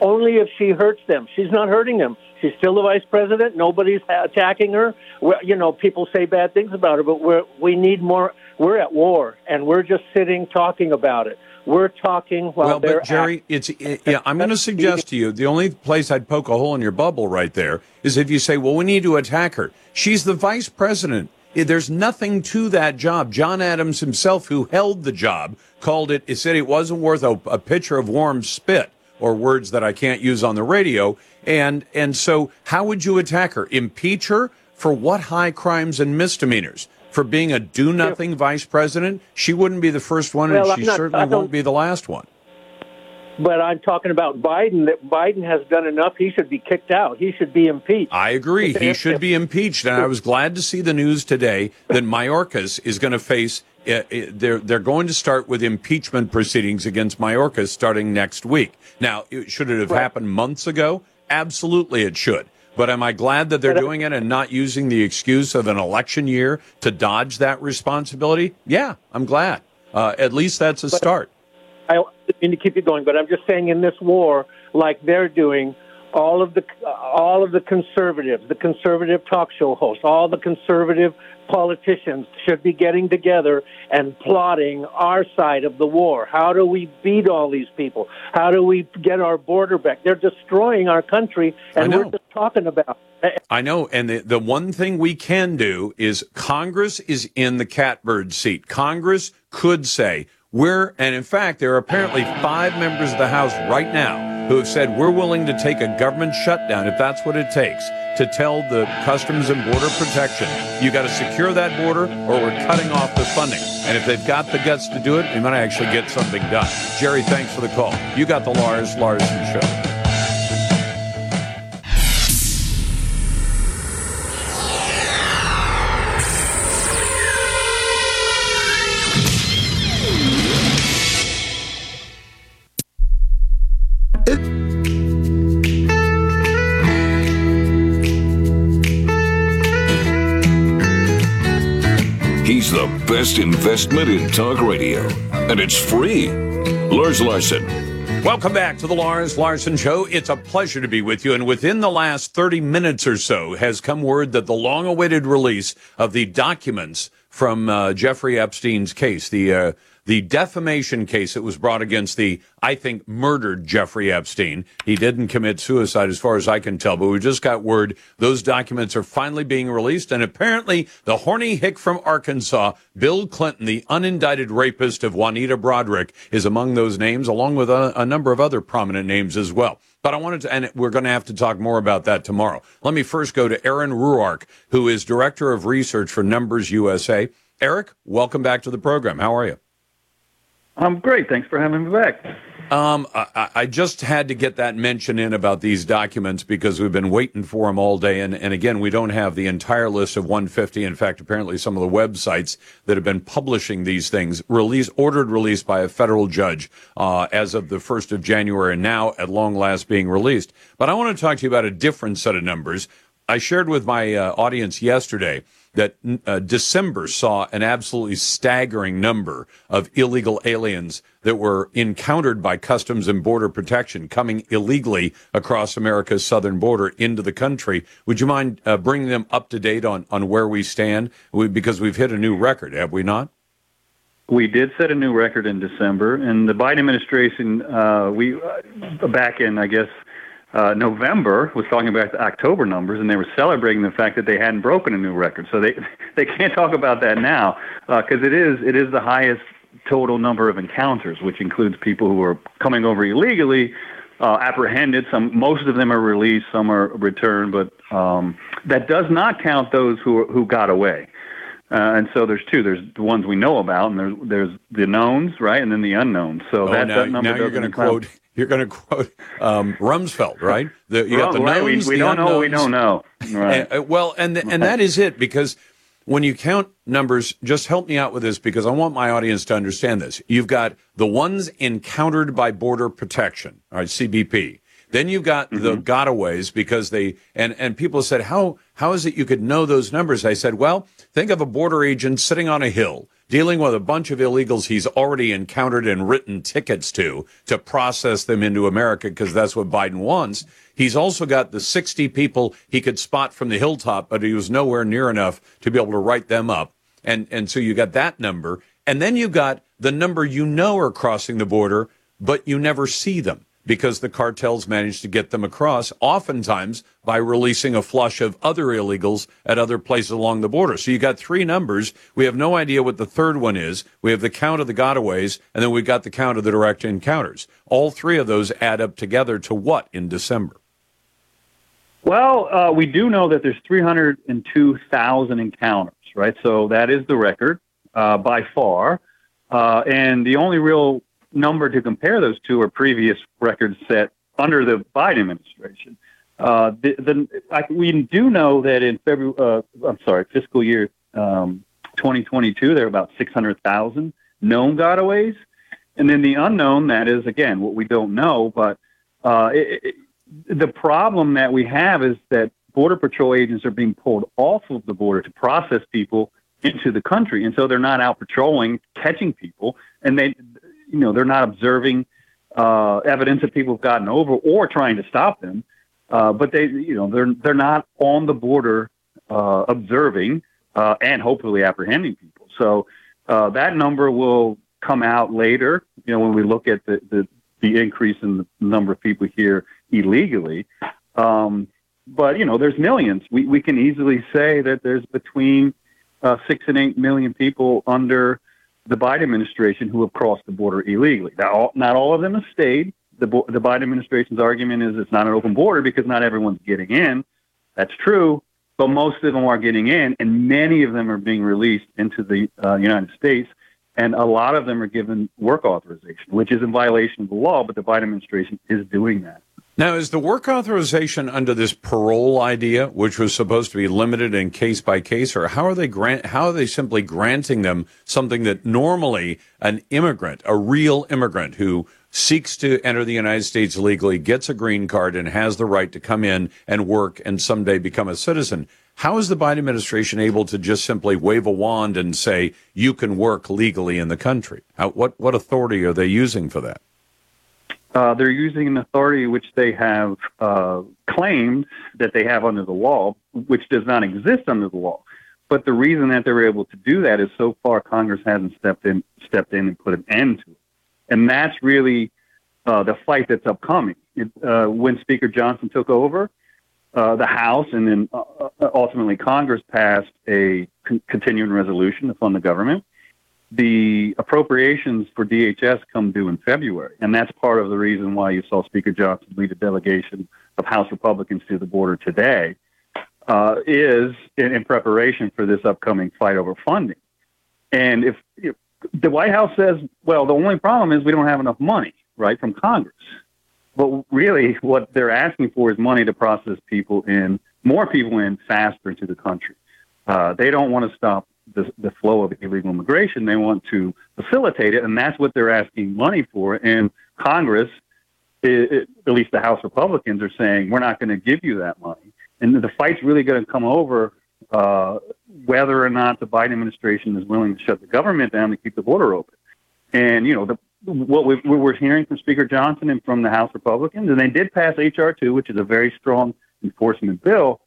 Only if she hurts them. She's not hurting them. She's still the vice president. Nobody's attacking her. Well, you know, people say bad things about her, but we're, we need more. We're at war, and we're just sitting talking about it. We're talking while well, they're but Jerry, it's yeah. I'm going to suggest to you the only place I'd poke a hole in your bubble right there is if you say, "Well, we need to attack her." She's the vice president. There's nothing to that job. John Adams himself, who held the job, called it. He said it wasn't worth a, a pitcher of warm spit, or words that I can't use on the radio. And and so, how would you attack her? Impeach her for what high crimes and misdemeanors? For being a do-nothing vice president, she wouldn't be the first one, Well, and she not- certainly won't be the last one. But I'm talking about Biden. That Biden has done enough. He should be kicked out. He should be impeached. I agree. He should be impeached. And I was glad to see the news today that Mayorkas is going to face. Uh, uh, they're they're going to start with impeachment proceedings against Mayorkas starting next week. Now, it- should it have happened months ago? Absolutely, it should. But am I glad that they're doing it and not using the excuse of an election year to dodge that responsibility? Yeah, I'm glad. Uh, at least that's a start. I mean to keep you going, but I'm just saying in this war, like they're doing, all of the all of the conservatives, the conservative talk show hosts, all the conservative politicians should be getting together and plotting our side of the war. How do we beat all these people? How do we get our border back? They're destroying our country, and we're just talking about. it. I know. And the, the one thing we can do is Congress is in the catbird seat. Congress could say, we're, and in fact, there are apparently five members of the House right now who have said we're willing to take a government shutdown if that's what it takes to tell the Customs and Border Protection, you got to secure that border or we're cutting off the funding. And if they've got the guts to do it, we might actually get something done. Jerry, thanks for the call. You got the Lars Larson Show. Best investment in talk radio, and it's free. Lars Larson. Welcome back to the Lars Larson Show. It's a pleasure to be with you. And within the last 30 minutes or so has come word that the long awaited release of the documents from uh, Jeffrey Epstein's case, the, uh, the defamation case that was brought against the, I think, murdered Jeffrey Epstein. He didn't commit suicide as far as I can tell, but we just got word those documents are finally being released. And apparently the horny hick from Arkansas, Bill Clinton, the unindicted rapist of Juanita Broaddrick, is among those names, along with a, a number of other prominent names as well. But I wanted to, and we're going to have to talk more about that tomorrow. Let me first go to Aaron Ruark, who is Director of Research for Numbers USA. Eric, welcome back to the program. How are you? I'm great. Thanks for having me back. Um, I, I just had to get that mention in about these documents because we've been waiting for them all day. And, and again, we don't have the entire list of 150. In fact, apparently some of the websites that have been publishing these things released, ordered release by a federal judge uh, as of the 1st of January, and now at long last being released. But I want to talk to you about a different set of numbers. I shared with my uh, audience yesterday that uh, December saw an absolutely staggering number of illegal aliens that were encountered by Customs and Border Protection coming illegally across America's southern border into the country. Would you mind uh, bringing them up to date on, on where we stand? We, because we've hit a new record, have we not? We did set a new record in December, and the Biden administration, uh, we uh, back in, I guess, uh, November was talking about the October numbers, and they were celebrating the fact that they hadn't broken a new record. So they [LAUGHS] they can't talk about that now because it is it is the highest total number of encounters, which includes people who are coming over illegally, uh, apprehended. Some most of them are released, some are returned, but um, that does not count those who who got away. Uh, and so there's two. There's the ones we know about, and there's there's the knowns, right, and then the unknowns. So Oh, that, now, that number now you're doesn't going to count. quote. You're going to quote um, Rumsfeld, right? The, you got the right, we- knowns, we the don't know what we don't know. Right. And, uh, well, and and that is it because when you count numbers, just help me out with this because I want my audience to understand this. You've got the ones encountered by Border Protection, all right, CBP. Then you've got the gotaways because they and and people said how how is it you could know those numbers? I said, well, think of a border agent sitting on a hill dealing with a bunch of illegals he's already encountered and written tickets to to process them into America because that's what Biden wants. He's also got the 60 people he could spot from the hilltop, but he was nowhere near enough to be able to write them up. And, and so you got that number. And then you got the number you know are crossing the border, but you never see them because the cartels manage to get them across, oftentimes by releasing a flush of other illegals at other places along the border. So you got three numbers. We have no idea what the third one is. We have the count of the gotaways, and then we've got the count of the direct encounters. All three of those add up together to what in December? Well, uh, we do know that there's 302,000 encounters, right? So that is the record uh, by far. Uh, and the only real number to compare those two are previous records set under the Biden administration. Uh, the, the, I, we do know that in February, uh, I'm sorry, fiscal year um, 2022, there are about 600,000 known gotaways. And then the unknown, that is, again, what we don't know. But uh, it, it, the problem that we have is that Border Patrol agents are being pulled off of the border to process people into the country. And so they're not out patrolling, catching people. And they, you know, they're not observing uh, evidence that people have gotten over or trying to stop them. Uh, but they, you know, they're they're not on the border uh, observing uh, and hopefully apprehending people. So uh, that number will come out later. You know, when we look at the the, the increase in the number of people here illegally. Um, but you know, there's millions. We we can easily say that there's between uh, six and eight million people under the Biden administration who have crossed the border illegally. Now, not all of them have stayed. The, the Biden administration's argument is it's not an open border because not everyone's getting in. That's true, but most of them are getting in, and many of them are being released into the uh, United States. And a lot of them are given work authorization, which is in violation of the law, but the Biden administration is doing that. Now, is the work authorization under this parole idea, which was supposed to be limited in case by case, or how are they grant? How are they simply granting them something that normally an immigrant, a real immigrant who seeks to enter the United States legally, gets a green card and has the right to come in and work and someday become a citizen? How is the Biden administration able to just simply wave a wand and say you can work legally in the country? How, what what authority are they using for that? Uh, they're using an authority which they have uh, claimed that they have under the law, which does not exist under the law. But the reason that they're able to do that is so far Congress hasn't stepped in, stepped in and put an end to it, and that's really uh, the fight that's upcoming. It, uh, when Speaker Johnson took over, uh, the House and then uh, ultimately Congress passed a con- continuing resolution to fund the government the appropriations for DHS come due in February, and that's part of the reason why you saw Speaker Johnson lead a delegation of House Republicans to the border today. Uh, is in, in, preparation for this upcoming fight over funding. And if, if, the White House says, well, the only problem is we don't have enough money, right, from Congress. But really, what they're asking for is money to process people in, more people in faster into the country. Uh, they don't want to stop the, the flow of illegal immigration. They want to facilitate it, and that's what they're asking money for. And Congress, it, it, at least the House Republicans, are saying we're not going to give you that money. And the fight's really going to come over uh, whether or not the Biden administration is willing to shut the government down to keep the border open. And you know the, what we, we're hearing from Speaker Johnson and from the House Republicans, and they did pass HR two, which is a very strong enforcement bill.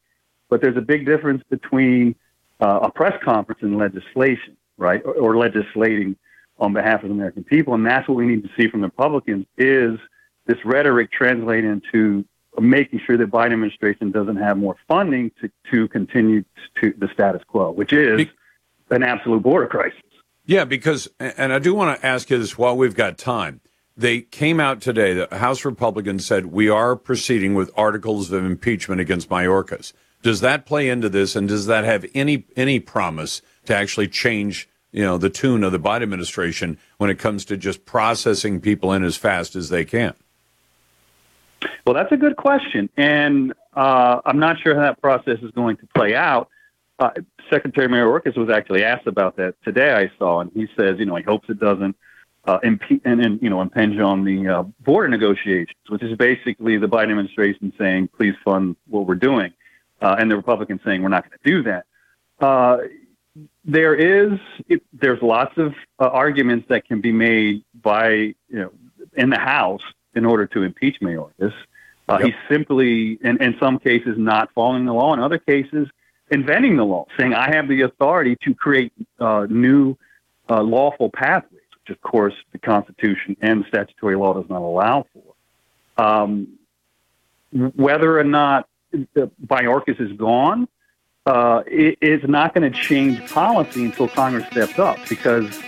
But there's a big difference between uh, a press conference in legislation, right, or, or, legislating on behalf of the American people. And that's what we need to see from the Republicans is this rhetoric translate into making sure that Biden administration doesn't have more funding to, to continue to the status quo, which is an absolute border crisis. Yeah, because, and I do want to ask you this while we've got time. They came out today, the House Republicans said, we are proceeding with articles of impeachment against Mayorkas. Does that play into this, and does that have any any promise to actually change, you know, the tune of the Biden administration when it comes to just processing people in as fast as they can? Well, that's a good question, and uh, I'm not sure how that process is going to play out. Uh, Secretary Mayorkas was actually asked about that today. I saw, and he says, you know, he hopes it doesn't uh, imp- and, and, you know impinge on the uh, border negotiations, which is basically the Biden administration saying, please fund what we're doing uh, and the Republicans saying we're not going to do that. Uh, there is it, there's lots of uh, arguments that can be made by you know in the House in order to impeach Mayorkas. Uh, Yep. He's simply, in, in some cases, not following the law. In other cases, inventing the law, saying I have the authority to create uh, new uh, lawful pathways, which of course the Constitution and the statutory law does not allow for. Um, whether or not the Mayorkas is gone, uh, it is not going to change policy until Congress steps up because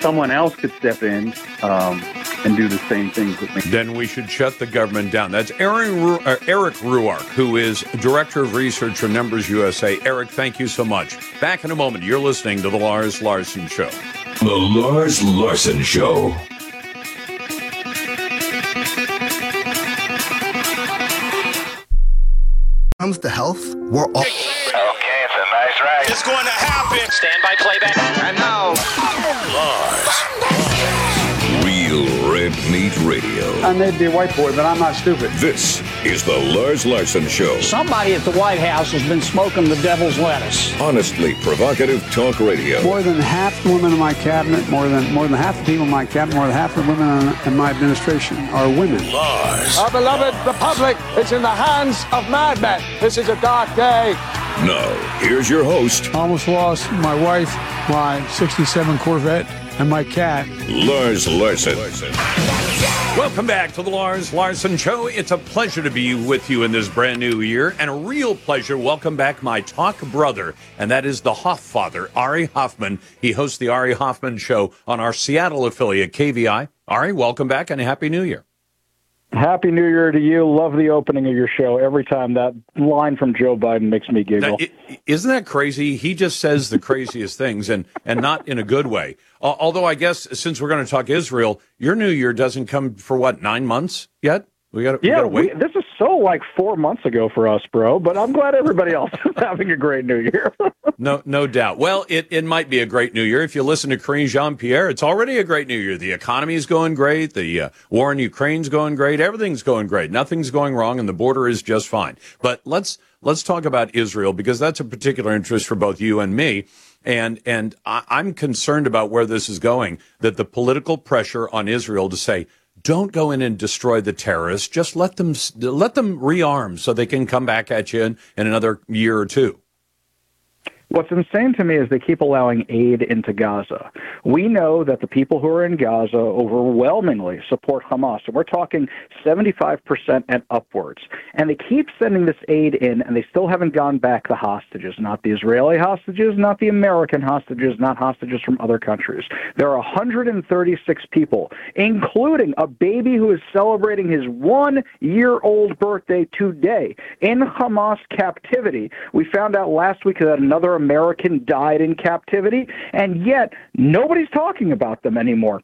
someone else could step in um, and do the same things that me. Then we should shut the government down. That's Aaron Ru- uh, Eric Ruark, who is Director of Research for Numbers USA. Eric, thank you so much. Back in a moment. You're listening to The Lars Larson Show. The Lars Larson Show. Comes to health, we're all. Okay, it's a nice ride. It's going to happen. Stand by playback. And now. Real Red Meat Radio. I may be a white boy, but I'm not stupid. This is the Lars Larson Show. Somebody at the White House has been smoking the devil's lettuce. Honestly provocative talk radio. More than half the women in my cabinet, more than more than half the people in my cabinet, more than half the women in, in my administration are women. Lars. Our beloved republic is in the hands of madmen. This is a dark day. Now, here's your host, Almost lost my wife, my 67 Corvette, and my cat. Lars Larson. Welcome back to the Lars Larson Show. It's a pleasure to be with you in this brand new year, and a real pleasure. Welcome back, my talk brother, and that is the Hofffather, Ari Hoffman. He hosts the Ari Hoffman Show on our Seattle affiliate, KVI. Ari, welcome back, and Happy New Year. Happy New Year to you. Love the opening of your show. Every time that line from Joe Biden makes me giggle. Now, isn't that crazy? He just says the craziest things, and and not in a good way. Al- Although I guess since we're going to talk Israel, your New Year doesn't come for what nine months yet. We got to yeah, we we, wait. this is so like four months ago for us, bro. But I'm glad everybody else [LAUGHS] is having a great New Year. [LAUGHS] No, no doubt. Well, it, it might be a great New Year. If you listen to Karine Jean Pierre, it's already a great New Year. The economy is going great. The uh, war in Ukraine's going great. Everything's going great. Nothing's going wrong, and the border is just fine. But let's let's talk about Israel because that's a particular interest for both you and me. And and I, I'm concerned about where this is going. That the political pressure on Israel to say. Don't go in and destroy the terrorists. Just let them let them rearm so they can come back at you in, in another year or two. What's insane to me is they keep allowing aid into Gaza. We know that the people who are in Gaza overwhelmingly support Hamas, and we're talking 75% and upwards. And they keep sending this aid in, and they still haven't gone back the hostages, not the Israeli hostages, not the American hostages, not hostages from other countries. There are 136 people, including a baby who is celebrating his one year old birthday today in Hamas captivity. We found out last week that another American died in captivity, and yet nobody's talking about them anymore.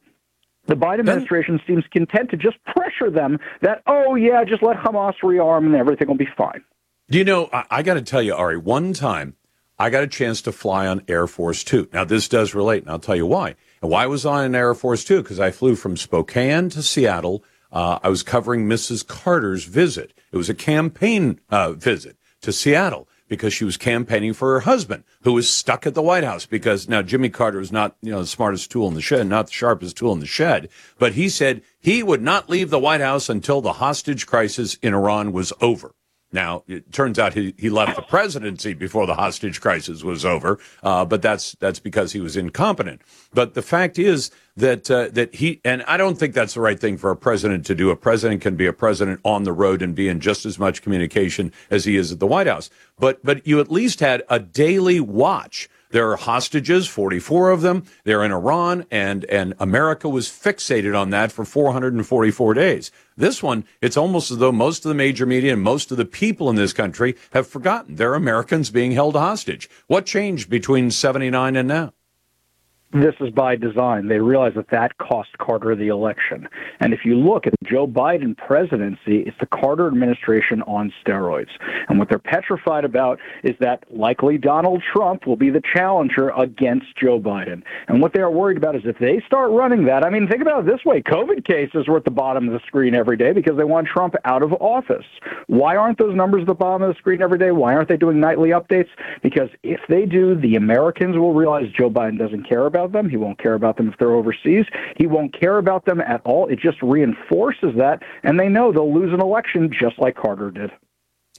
The Biden administration seems content to just pressure them that, oh, yeah, just let Hamas rearm and everything will be fine. Do you know, I, I got to tell you, Ari, one time I got a chance to fly on Air Force Two. Now, this does relate, and I'll tell you why. And why was I on Air Force Two? Because I flew from Spokane to Seattle. Uh, I was covering Mrs. Carter's visit. It was a campaign uh, visit to Seattle because she was campaigning for her husband, who was stuck at the White House. Because now Jimmy Carter was not, you know, the smartest tool in the shed, not the sharpest tool in the shed, but he said he would not leave the White House until the hostage crisis in Iran was over. Now it turns out he, he left the presidency before the hostage crisis was over, uh, but that's that's because he was incompetent. But the fact is that uh, that he and I don't think that's the right thing for a president to do. A president can be a president on the road and be in just as much communication as he is at the White House. But but you at least had a daily watch. There are hostages, 44 of them. They're in Iran, and, and America was fixated on that for 444 days. This one, it's almost as though most of the major media and most of the people in this country have forgotten they're Americans being held hostage. What changed between 79 and now? This is by design. They realize that that cost Carter the election. And if you look at the Joe Biden presidency, it's the Carter administration on steroids. And what they're petrified about is that likely Donald Trump will be the challenger against Joe Biden. And what they are worried about is if they start running that, I mean, think about it this way COVID cases were at the bottom of the screen every day because they want Trump out of office. Why aren't those numbers at the bottom of the screen every day? Why aren't they doing nightly updates? Because if they do, the Americans will realize Joe Biden doesn't care about them. He won't care about them if they're overseas. He won't care about them at all. It just reinforces that, and they know they'll lose an election just like Carter did.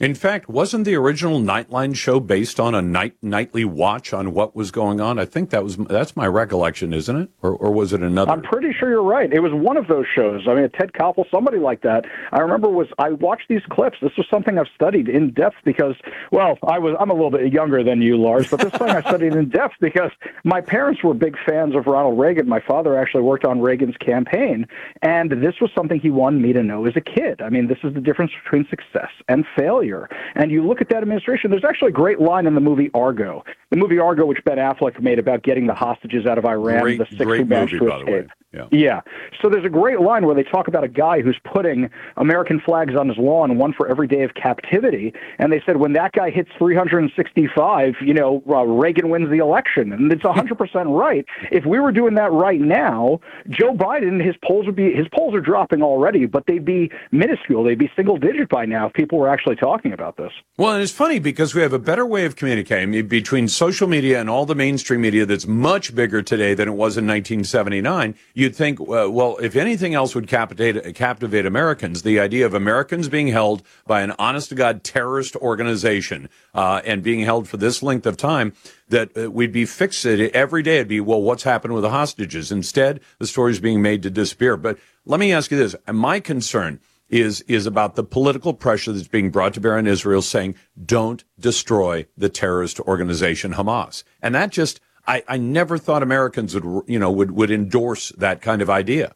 In fact, wasn't the original Nightline show based on a night nightly watch on what was going on? I think that was that's my recollection, isn't it? Or, or was it another? I'm pretty sure you're right. It was one of those shows. I mean, Ted Koppel, somebody like that. I remember was I watched these clips. This was something I've studied in depth because, well, I was I'm a little bit younger than you, Lars, but this thing I studied in depth because my parents were big fans of Ronald Reagan. My father actually worked on Reagan's campaign, and this was something he wanted me to know as a kid. I mean, this is the difference between success and failure failure. And you look at that administration, there's actually a great line in the movie Argo. The movie Argo, which Ben Affleck made about getting the hostages out of Iran, great, the six great who managed movie, to by the way. escape. Yeah. Yeah. So there's a great line where they talk about a guy who's putting American flags on his lawn, one for every day of captivity. And they said when that guy hits 365, you know, uh, Reagan wins the election. And it's 100% [LAUGHS] right. If we were doing that right now, Joe Biden, his polls would be, his polls are dropping already, but they'd be minuscule. They'd be single digit by now if people were actually talking about this. Well, and it's funny because we have a better way of communicating between social media and all the mainstream media that's much bigger today than it was in 1979. You'd think, uh, well, if anything else would captivate, captivate Americans, the idea of Americans being held by an honest to God terrorist organization uh, and being held for this length of time, that uh, we'd be fixated every day. It'd be, well, what's happened with the hostages? Instead, the story's being made to disappear. But let me ask you this. My concern is is about the political pressure that's being brought to bear on Israel saying don't destroy the terrorist organization Hamas. And that just I, I never thought Americans would you know would would endorse that kind of idea.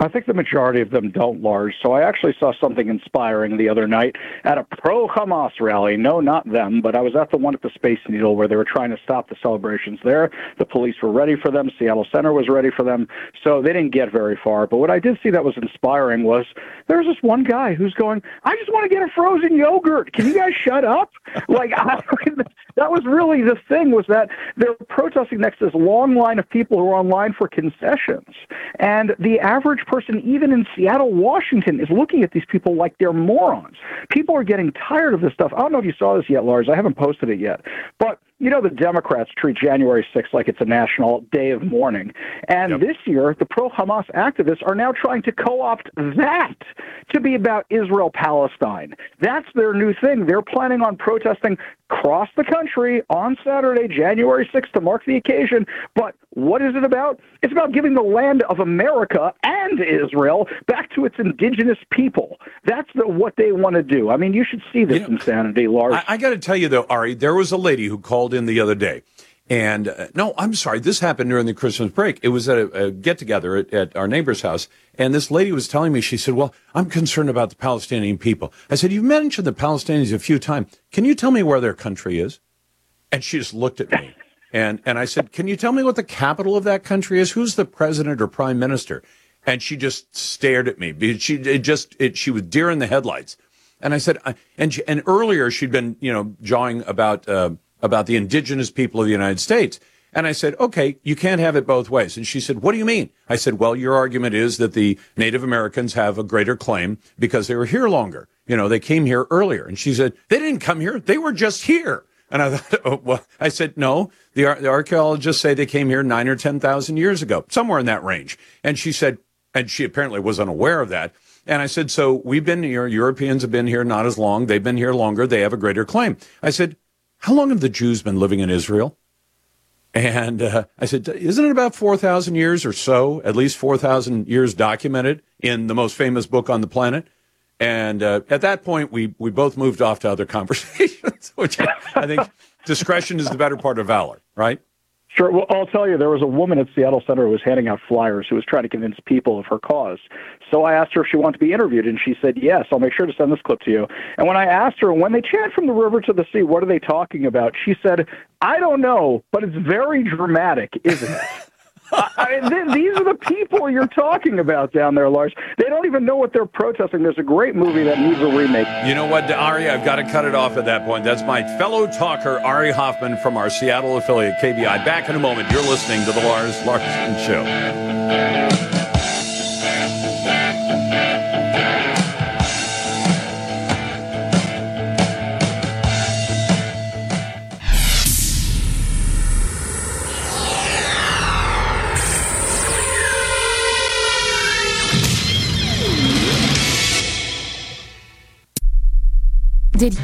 I think the majority of them don't, Lars. So I actually saw something inspiring the other night at a pro Hamas rally. No, not them, but I was at the one at the Space Needle where they were trying to stop the celebrations there. The police were ready for them. Seattle Center was ready for them. So they didn't get very far. But what I did see that was inspiring was there was this one guy who's going, I just want to get a frozen yogurt. Can you guys shut up? [LAUGHS] Like, I, that was really the thing was that they're protesting next to this long line of people who are online for concessions. And the average person, even in Seattle, Washington, is looking at these people like they're morons. People are getting tired of this stuff. I don't know if you saw this yet, Lars. I haven't posted it yet. But you know, the Democrats treat January 6th like it's a national day of mourning. And yep. this year, the pro Hamas activists are now trying to co opt that to be about Israel Palestine. That's their new thing. They're planning on protesting across the country on Saturday, January 6th, to mark the occasion. But what is it about? It's about giving the land of America and Israel back to its indigenous people. That's the, what they want to do. I mean, you should see this you know, insanity, Lars. I, I got to tell you, though, Ari, there was a lady who called in the other day. And uh, no, I'm sorry, this happened during the Christmas break. It was at a, a get together at, at, our neighbor's house. And this lady was telling me, she said, Well, I'm concerned about the Palestinian people. I said, You've mentioned the Palestinians a few times. Can you tell me where their country is? And she just looked at me. And, and I said, Can you tell me what the capital of that country is? Who's the president or prime minister? And she just stared at me. She it just, it, she was deer in the headlights. And I said, and, she, and earlier she'd been, you know, jawing about, uh, about the indigenous people of the United States. And I said, okay, you can't have it both ways. And she said, what do you mean? I said, well, your argument is that the Native Americans have a greater claim because they were here longer. You know, they came here earlier. And she said, they didn't come here. They were just here. And I [LAUGHS] thought, oh, well, I said, no, the, the archaeologists say they came here nine or 10,000 years ago, somewhere in that range. And she said, and she apparently was unaware of that. And I said, so we've been here, Europeans have been here not as long. They've been here longer. They have a greater claim. I said, how long have the Jews been living in Israel? And uh, I said, isn't it about 4,000 years or so, at least 4,000 years documented in the most famous book on the planet? And uh, at that point, we, we both moved off to other [LAUGHS] conversations, which I think discretion is the better part of valor, right? Sure. Well, I'll tell you, there was a woman at Seattle Center who was handing out flyers who was trying to convince people of her cause. So I asked her if she wanted to be interviewed, and she said, yes, I'll make sure to send this clip to you. And when I asked her, when they chant from the river to the sea, what are they talking about? She said, I don't know, but it's very dramatic, isn't it? [LAUGHS] I mean, th- these are the people you're talking about down there, Lars. They don't even know what they're protesting. There's a great movie that needs a remake. You know what, Ari? I've got to cut it off at that point. That's my fellow talker, Ari Hoffman from our Seattle affiliate, KVI. Back in a moment. You're listening to The Lars Larson Show. Did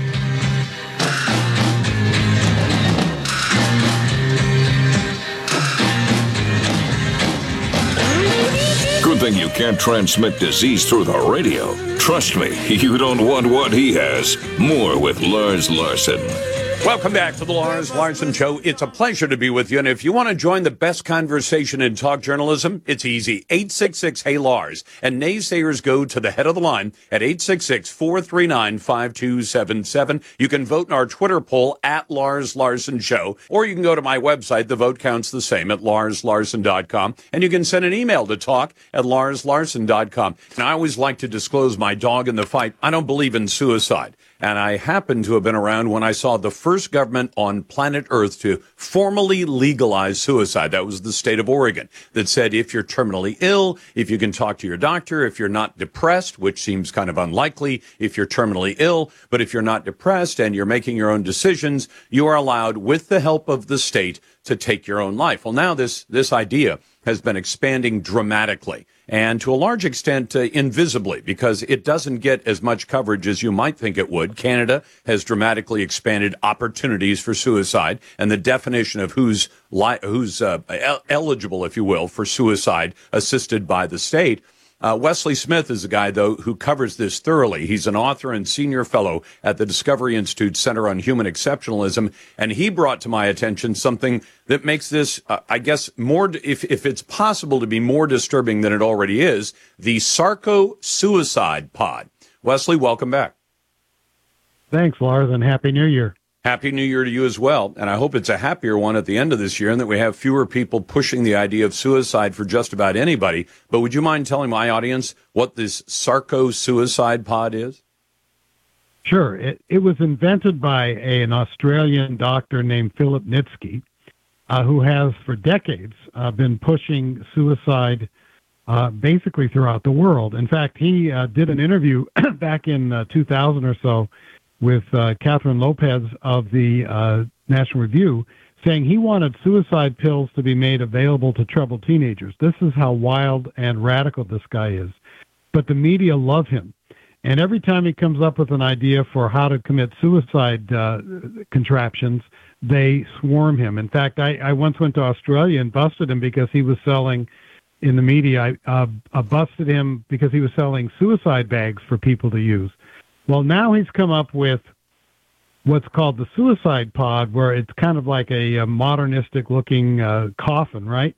Good thing you can't transmit disease through the radio. Trust me, [LAUGHS] you don't want what he has. More with Lars Larson. Welcome back to the Lars Larson Show. It's a pleasure to be with you. And if you want to join the best conversation in talk journalism, it's easy. 866 Hey Lars. And naysayers go to the head of the line at 866 439 5277. You can vote in our Twitter poll at Lars Larson Show, or you can go to my website. The vote counts the same at larslarson.com. And you can send an email to talk at larslarson.com. And I always like to disclose my dog in the fight. I don't believe in suicide. And I happen to have been around when I saw the first government on planet Earth to formally legalize suicide. That was the state of Oregon that said if you're terminally ill, if you can talk to your doctor, if you're not depressed, which seems kind of unlikely if you're terminally ill, but if you're not depressed and you're making your own decisions, you are allowed with the help of the state to take your own life. Well, now this, this idea has been expanding dramatically and to a large extent uh, invisibly because it doesn't get as much coverage as you might think it would. Canada has dramatically expanded opportunities for suicide and the definition of who's li- who's uh, el- eligible, if you will, for suicide assisted by the state. Uh, Wesley Smith is a guy, though, who covers this thoroughly. He's an author and senior fellow at the Discovery Institute Center on Human Exceptionalism, and he brought to my attention something that makes this, uh, I guess, more, if, if it's possible to be more disturbing than it already is, the Sarco suicide pod. Wesley, welcome back. Thanks, Lars, and Happy New Year. Happy New Year to you as well. And I hope it's a happier one at the end of this year and that we have fewer people pushing the idea of suicide for just about anybody. But would you mind telling my audience what this Sarco suicide pod is? Sure. It, it was invented by a, an Australian doctor named Philip Nitschke, uh, who has for decades uh, been pushing suicide uh, basically throughout the world. In fact, he uh, did an interview [CLEARS THROAT] back in uh, 2000 or so with uh, Kathryn Lopez of the uh, National Review, saying he wanted suicide pills to be made available to troubled teenagers. This is how wild and radical this guy is. But the media love him. And every time he comes up with an idea for how to commit suicide uh, contraptions, they swarm him. In fact, I, I once went to Australia and busted him because he was selling, in the media, I uh, uh, busted him because he was selling suicide bags for people to use. Well, now he's come up with what's called the suicide pod, where it's kind of like a, a modernistic looking uh, coffin, right?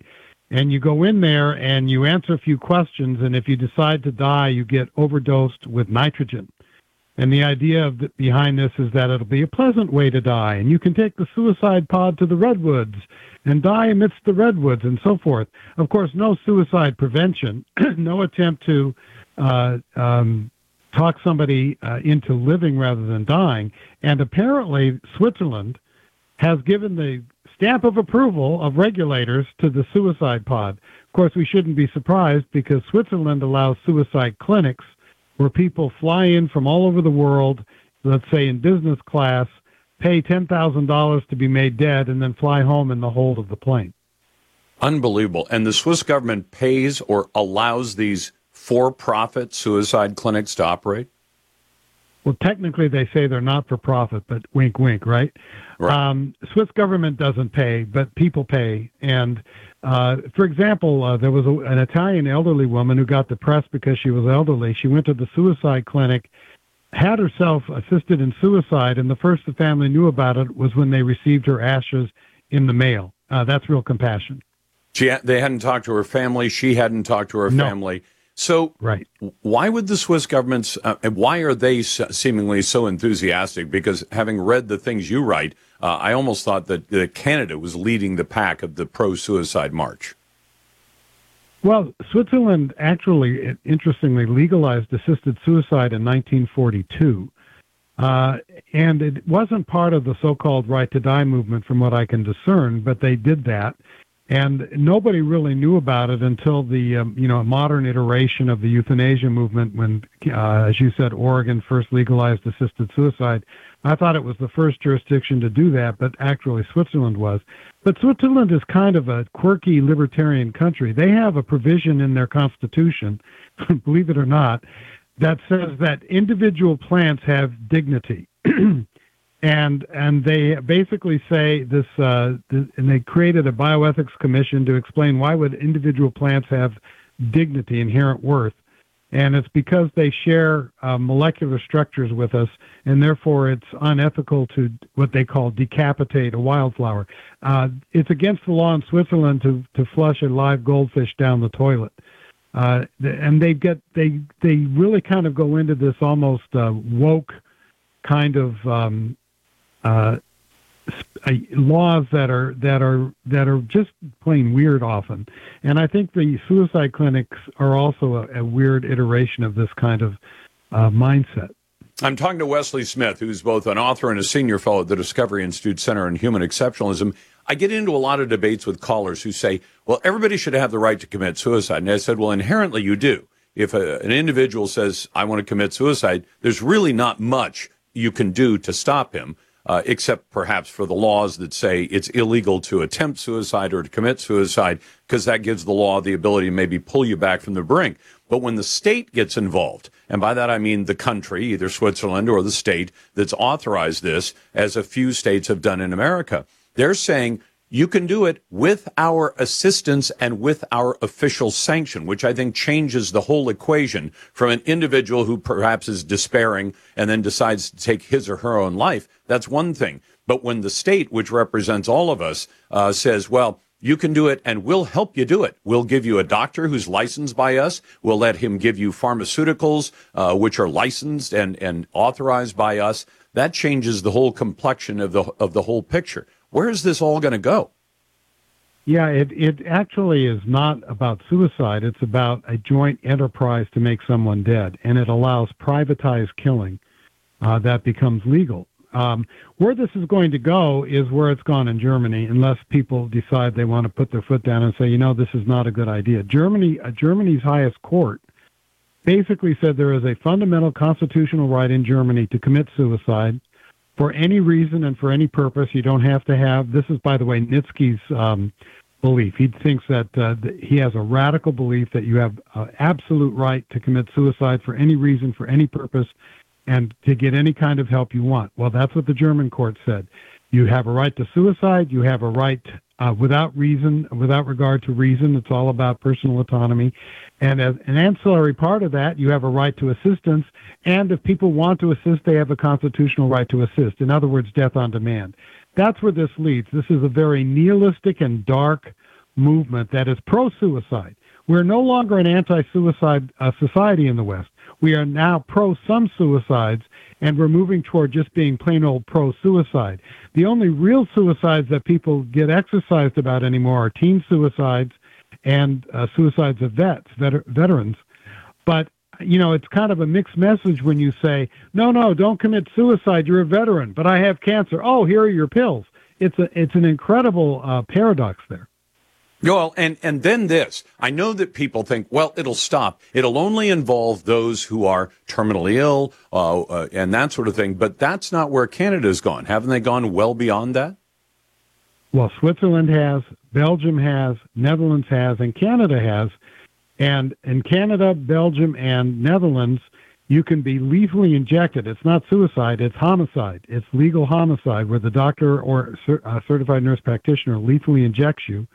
And you go in there and you answer a few questions, and if you decide to die, you get overdosed with nitrogen. And the idea the, behind this is that it'll be a pleasant way to die, and you can take the suicide pod to the redwoods and die amidst the redwoods and so forth. Of course, no suicide prevention, [CLEARS THROAT] no attempt to uh, um, talk somebody uh, into living rather than dying. And apparently, Switzerland has given the stamp of approval of regulators to the suicide pod. Of course, we shouldn't be surprised because Switzerland allows suicide clinics where people fly in from all over the world, let's say in business class, pay $10,000 to be made dead, and then fly home in the hold of the plane. Unbelievable. And the Swiss government pays or allows these for profit suicide clinics to operate? Well, technically, they say they're not for profit, but wink, wink, right? right. Um, Swiss government doesn't pay, but people pay. And uh, for example, uh, there was a, an Italian elderly woman who got depressed because she was elderly. She went to the suicide clinic, had herself assisted in suicide, and the first the family knew about it was when they received her ashes in the mail. uh, that's real compassion. She they hadn't talked to her family. She hadn't talked to her No. family. So, right. why would the Swiss governments, uh, why are they s- seemingly so enthusiastic? Because having read the things you write, uh, I almost thought that, that Canada was leading the pack of the pro suicide march. Well, Switzerland actually, interestingly, legalized assisted suicide in 1942. Uh, and it wasn't part of the so-called right to die movement from what I can discern, but they did that. And nobody really knew about it until the, um, you know, modern iteration of the euthanasia movement when, uh, as you said, Oregon first legalized assisted suicide. I thought it was the first jurisdiction to do that, but actually Switzerland was. But Switzerland is kind of a quirky libertarian country. They have a provision in their constitution, [LAUGHS] believe it or not, that says that individual plants have dignity. [CLEARS THROAT] and and they basically say this uh, and they created a bioethics commission to explain why would individual plants have dignity inherent worth and it's because they share uh, molecular structures with us, and therefore it's unethical to what they call decapitate a wildflower. Uh, it's against the law in Switzerland to, to flush a live goldfish down the toilet. Uh, and they get they they really kind of go into this almost uh, woke kind of um, uh, laws that are that are that are just plain weird often. And I think the suicide clinics are also a, a weird iteration of this kind of uh, mindset. I'm talking to Wesley Smith, who's both an author and a senior fellow at the Discovery Institute Center on Human Exceptionalism. I get into a lot of debates with callers who say, well, everybody should have the right to commit suicide. And I said, well, inherently you do. If a, an individual says, I want to commit suicide, there's really not much you can do to stop him. Uh, except perhaps for the laws that say it's illegal to attempt suicide or to commit suicide, because that gives the law the ability to maybe pull you back from the brink. But when the state gets involved, and by that I mean the country, either Switzerland or the state that's authorized this, as a few states have done in America, they're saying you can do it with our assistance and with our official sanction, which I think changes the whole equation from an individual who perhaps is despairing and then decides to take his or her own life. That's one thing. But when the state, which represents all of us, uh, says, well, you can do it and we'll help you do it. We'll give you a doctor who's licensed by us. We'll let him give you pharmaceuticals, uh, which are licensed and, and authorized by us. That changes the whole complexion of the, of the whole picture. Where is this all going to go? Yeah, it, it actually is not about suicide. It's about a joint enterprise to make someone dead, and it allows privatized killing uh, that becomes legal. Um, where this is going to go is where it's gone in Germany, unless people decide they want to put their foot down and say, you know, this is not a good idea. Germany, uh, Germany's highest court, basically said there is a fundamental constitutional right in Germany to commit suicide for any reason and for any purpose. You don't have to have. This is, by the way, Nitschke's um, belief. He thinks that, uh, that he has a radical belief that you have uh, absolute right to commit suicide for any reason, for any purpose, and to get any kind of help you want. Well, that's what the German court said. You have a right to suicide. You have a right uh, without reason, without regard to reason. It's all about personal autonomy. And as an ancillary part of that, you have a right to assistance. And if people want to assist, they have a constitutional right to assist. In other words, death on demand. That's where this leads. This is a very nihilistic and dark movement that is pro suicide. We're no longer an anti suicide uh, society in the West. We are now pro some suicides, and we're moving toward just being plain old pro suicide. The only real suicides that people get exercised about anymore are teen suicides and uh, suicides of vets, vet- veterans. But you know, it's kind of a mixed message when you say, "No, no, don't commit suicide. You're a veteran, but I have cancer. Oh, here are your pills." It's a it's an incredible uh, paradox there. Well, and, and then this. I know that people think, well, it'll stop. It'll only involve those who are terminally ill uh, uh, and that sort of thing. But that's not where Canada's gone. Haven't they gone well beyond that? Well, Switzerland has, Belgium has, Netherlands has, and Canada has. And in Canada, Belgium, and Netherlands, you can be lethally injected. It's not suicide, it's homicide. It's legal homicide where the doctor or a certified nurse practitioner lethally injects you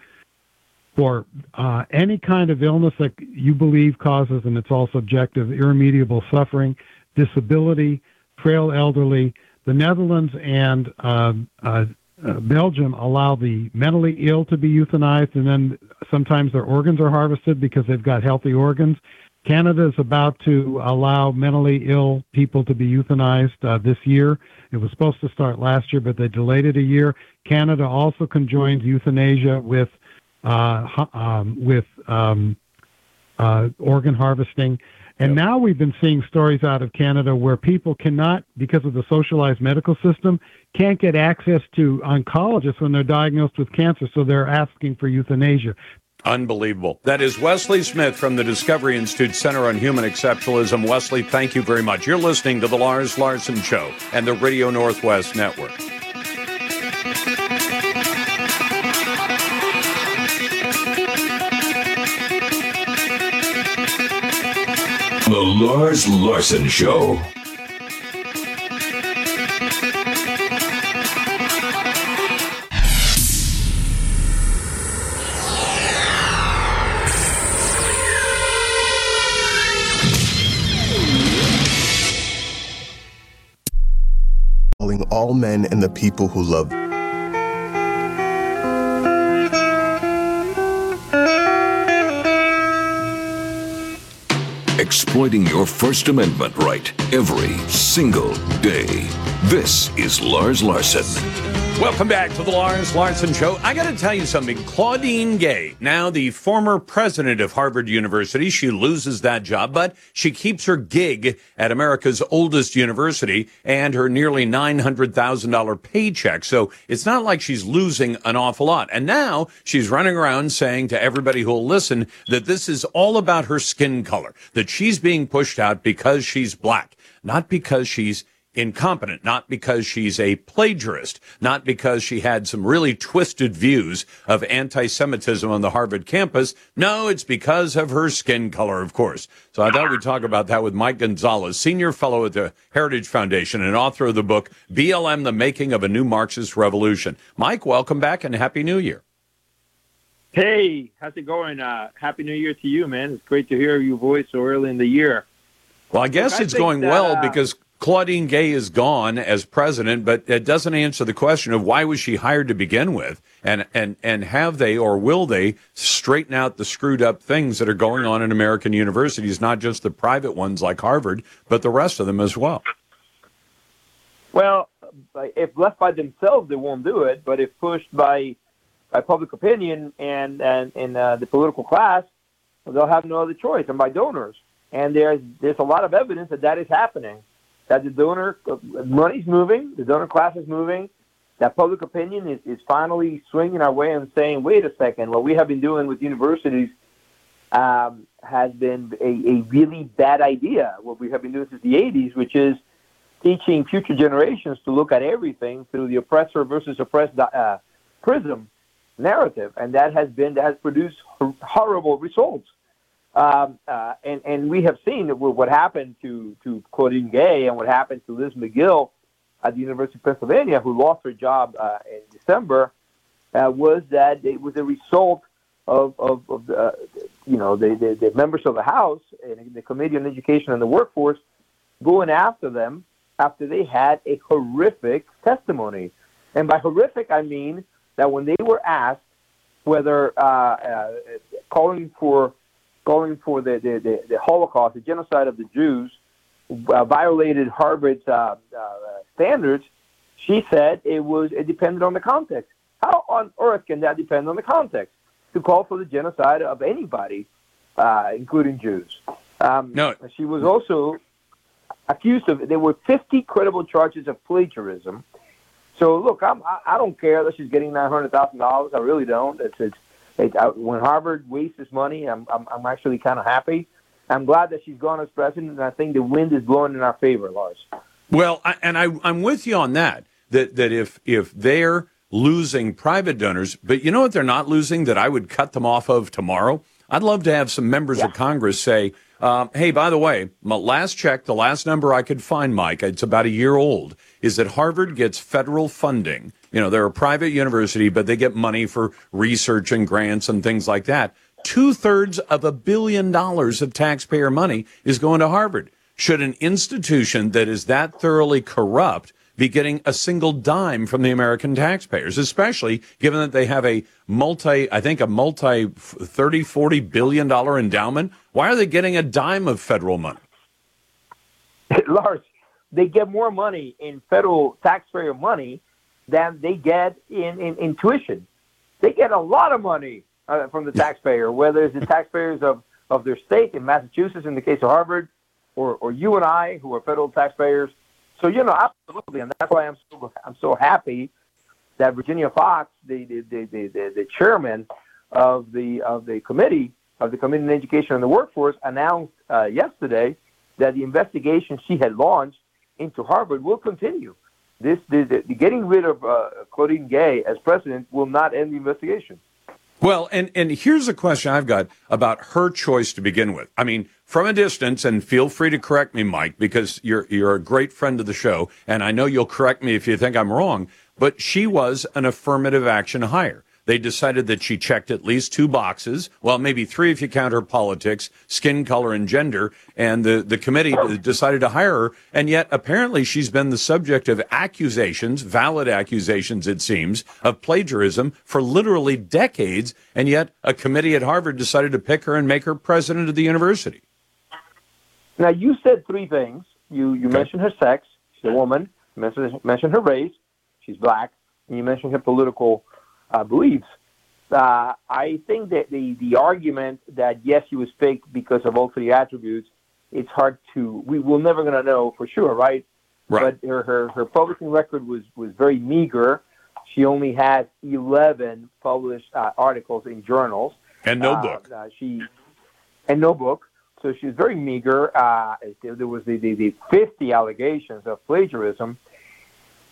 for uh, any kind of illness that you believe causes, and it's all subjective, irremediable suffering, disability, frail elderly. The Netherlands and uh, uh, uh, Belgium allow the mentally ill to be euthanized, and then sometimes their organs are harvested because they've got healthy organs. Canada is about to allow mentally ill people to be euthanized uh, this year. It was supposed to start last year, but they delayed it a year. Canada also conjoins euthanasia with uh, um, with um, uh, organ harvesting. And now we've been seeing stories out of Canada where people cannot, because of the socialized medical system, can't get access to oncologists when they're diagnosed with cancer, so they're asking for euthanasia. Unbelievable. That is Wesley Smith from the Discovery Institute Center on Human Exceptionalism. Wesley, thank you very much. You're listening to The Lars Larson Show and the Radio Northwest Network. The Lars Larson Show. Calling all men and the people who love Exploiting your First Amendment right every single day. This is Lars Larson. Welcome back to the Lars Larson Show. I got to tell you something. Claudine Gay, now the former president of Harvard University, she loses that job, but she keeps her gig at America's oldest university and her nearly $900,000 paycheck. So it's not like she's losing an awful lot. And now she's running around saying to everybody who'll listen that this is all about her skin color, that she's being pushed out because she's black, not because she's incompetent, not because she's a plagiarist, not because she had some really twisted views of anti-Semitism on the Harvard campus. No, it's because of her skin color, of course. So I thought we'd talk about that with Mike Gonzalez, senior fellow at the Heritage Foundation and author of the book BLM, The Making of a New Marxist Revolution. Mike, welcome back and Happy New Year. Hey, how's it going? Uh, Happy New Year to you, man. It's great to hear your voice so early in the year. Well, I guess Look, it's think going that, well uh, because Claudine Gay is gone as president, but it doesn't answer the question of why was she hired to begin with, and and and have they or will they straighten out the screwed up things that are going on in American universities, not just the private ones like Harvard, but the rest of them as well. Well, if left by themselves, they won't do it. But if pushed by by public opinion and and, and uh, the political class, they'll have no other choice, and by donors. And there's there's a lot of evidence that that is happening. That the donor money's moving, the donor class is moving. That public opinion is, is finally swinging our way and saying, wait a second, what we have been doing with universities um, has been a, a really bad idea. What we have been doing since the 80s, which is teaching future generations to look at everything through the oppressor versus oppressed uh, prism narrative, and that has been that has produced horrible results. Um, uh, and and we have seen what happened to to Claudine Gay and what happened to Liz Magill at the University of Pennsylvania, who lost her job uh, in December, uh, was that it was a result of of, of the, uh, you know the, the the members of the House and the Committee on Education and the Workforce going after them after they had a horrific testimony. And by horrific, I mean that when they were asked whether uh, uh, calling for calling for the, the, the, the Holocaust, the genocide of the Jews, uh, violated Harvard's uh, uh, standards, she said it was it depended on the context. How on earth can that depend on the context to call for the genocide of anybody, uh, including Jews? Um, no, she was also accused of. There were 50 credible charges of plagiarism. So look, I'm, I, I don't care that she's getting nine hundred thousand dollars. I really don't. It's, it's it, I, when Harvard wastes its money, I'm I'm, I'm actually kind of happy. I'm glad that she's gone as president, and I think the wind is blowing in our favor, Lars. Well, I, and I, I'm with you on that. That that if if they're losing private donors, but you know what they're not losing that I would cut them off of tomorrow. I'd love to have some members yeah. of Congress say, um, "Hey, by the way, my last check, the last number I could find, Mike, it's about a year old, is that Harvard gets federal funding. You know, they're a private university, but they get money for research and grants and things like that. Two thirds of a billion dollars of taxpayer money is going to Harvard. Should an institution that is that thoroughly corrupt be getting a single dime from the American taxpayers, especially given that they have a multi, I think a multi 30, 40 billion dollar endowment. Why are they getting a dime of federal money? [LAUGHS] Lars, they get more money in federal taxpayer money than they get in, in, in tuition. They get a lot of money uh, from the taxpayer, whether it's the taxpayers of, of their state in Massachusetts, in the case of Harvard, or, or you and I, who are federal taxpayers. So you know, absolutely, and that's why I'm so I'm so happy that Virginia Foxx, the the, the, the, the chairman of the of the committee of the Committee on Education and the Workforce, announced uh, yesterday that the investigation she had launched into Harvard will continue. This getting rid of uh, Claudine Gay as president will not end the investigation. Well, and, and here's a question I've got about her choice to begin with. I mean, from a distance, and feel free to correct me, Mike, because you're you're a great friend of the show, and I know you'll correct me if you think I'm wrong. But she was an affirmative action hire. They decided that she checked at least two boxes, well, maybe three if you count her politics, skin color, and gender. And the, the committee decided to hire her. And yet, apparently, she's been the subject of accusations, valid accusations, it seems, of plagiarism for literally decades. And yet, a committee at Harvard decided to pick her and make her president of the university. Now, you said three things. You, you okay. mentioned her sex, she's a woman. You mentioned, mentioned her race, she's black. And you mentioned her political uh, beliefs. Uh, I think that the, the argument that yes, she was fake because of all three attributes, it's hard to, we, we're never going to know for sure, right? Right. But her, her, her publishing record was, was very meager. She only had 11 published uh, articles in journals. And no book. Uh, she, and no book. So she was very meager. Uh, there was the, the, the 50 allegations of plagiarism.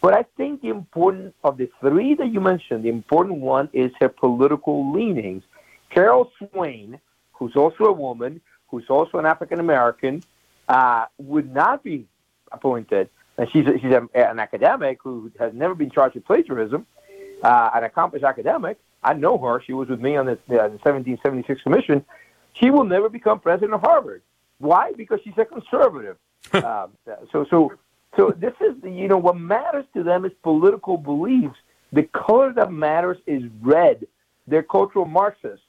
But I think the important of the three that you mentioned, the important one is her political leanings. Carol Swain, who's also a woman, who's also an African American, uh, would not be appointed. And she's, a, she's a, an academic who has never been charged with plagiarism, uh, an accomplished academic. I know her. She was with me on the, uh, the 1776 commission. She will never become president of Harvard. Why? Because she's a conservative. [LAUGHS] um, so, so so this is, you know, what matters to them is political beliefs. The color that matters is red. They're cultural Marxists.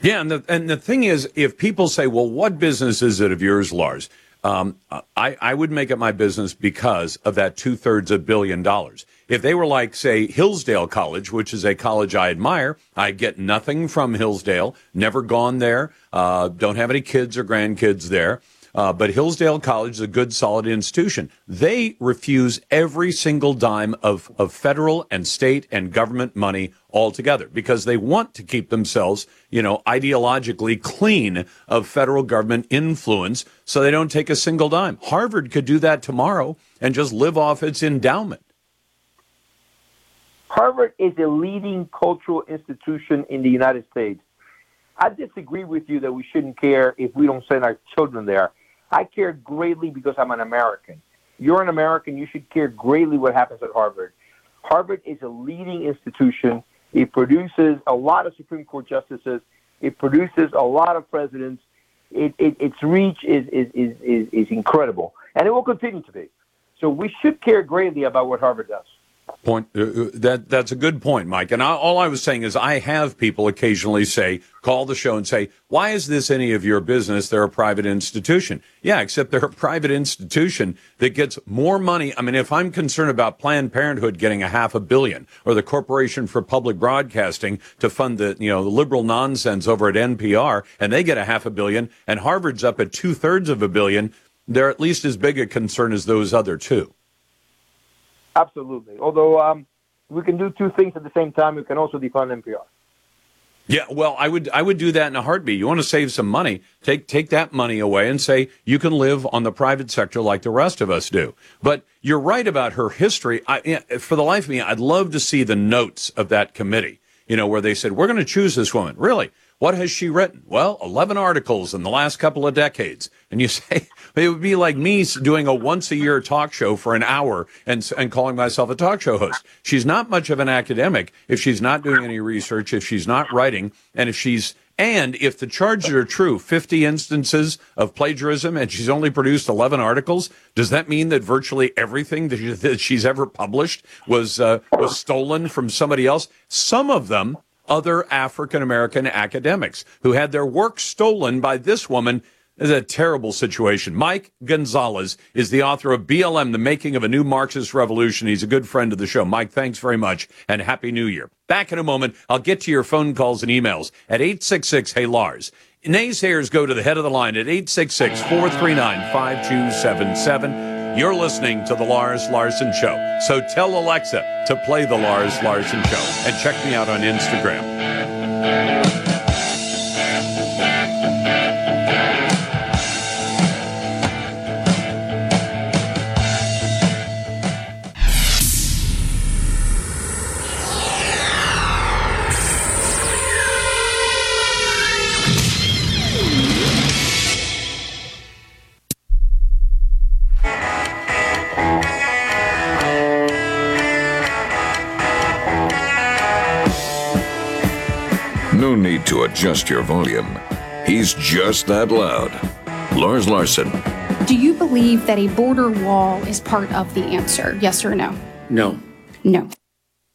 Yeah, and the and the thing is, if people say, "Well, what business is it of yours, Lars?" Um, I I would make it my business because of that two thirds of billion dollars. If they were like, say, Hillsdale College, which is a college I admire, I get nothing from Hillsdale. Never gone there. Uh, don't have any kids or grandkids there. Uh, but Hillsdale College is a good, solid institution. They refuse every single dime of, of federal and state and government money altogether because they want to keep themselves, you know, ideologically clean of federal government influence so they don't take a single dime. Harvard could do that tomorrow and just live off its endowment. Harvard is a leading cultural institution in the United States. I disagree with you that we shouldn't care if we don't send our children there. I care greatly because I'm an American. You're an American. You should care greatly what happens at Harvard. Harvard is a leading institution. It produces a lot of Supreme Court justices. It produces a lot of presidents. It, it, its reach is, is, is, is, is incredible, and it will continue to be. So we should care greatly about what Harvard does. Point uh, uh, that that's a good point, Mike. And I, all I was saying is, I have people occasionally say, call the show and say, "Why is this any of your business? They're a private institution." Yeah, except [LAUGHS] they're a private institution that gets more money. I mean, if I'm concerned about Planned Parenthood getting a half a billion, or the Corporation for Public Broadcasting to fund the you know the liberal nonsense over at NPR, and they get a half a billion, and Harvard's up at two thirds of a billion, they're at least as big a concern as those other two. Absolutely. Although um, we can do two things at the same time, we can also defund NPR. Yeah, well, I would I would do that in a heartbeat. You want to save some money? Take take that money away and say you can live on the private sector like the rest of us do. But you're right about her history. I, for the life of me, I'd love to see the notes of that committee. You know, where they said we're going to choose this woman. Really? What has she written? Well, 11 articles in the last couple of decades. And you [LAUGHS] say, it would be like me doing a once a year talk show for an hour and, and calling myself a talk show host. She's not much of an academic if she's not doing any research, if she's not writing, and if she's And if the charges are true, 50 instances of plagiarism, and she's only produced 11 articles, does that mean that virtually everything that, she, that she's ever published was uh, was stolen from somebody else? Some of them other African American academics who had their work stolen by this woman is a terrible situation. Mike Gonzalez is the author of BLM, The Making of a New Marxist Revolution. He's a good friend of the show. Mike, thanks very much and Happy New Year. Back in a moment, I'll get to your phone calls and emails at 866 Hey Lars. Naysayers go to the head of the line at 866 439 5277. You're listening to The Lars Larson Show. So tell Alexa to play The Lars Larson Show and check me out on Instagram. Need to adjust your volume. He's just that loud. Lars Larson. Do you believe that a border wall is part of the answer? Yes or no? No. No.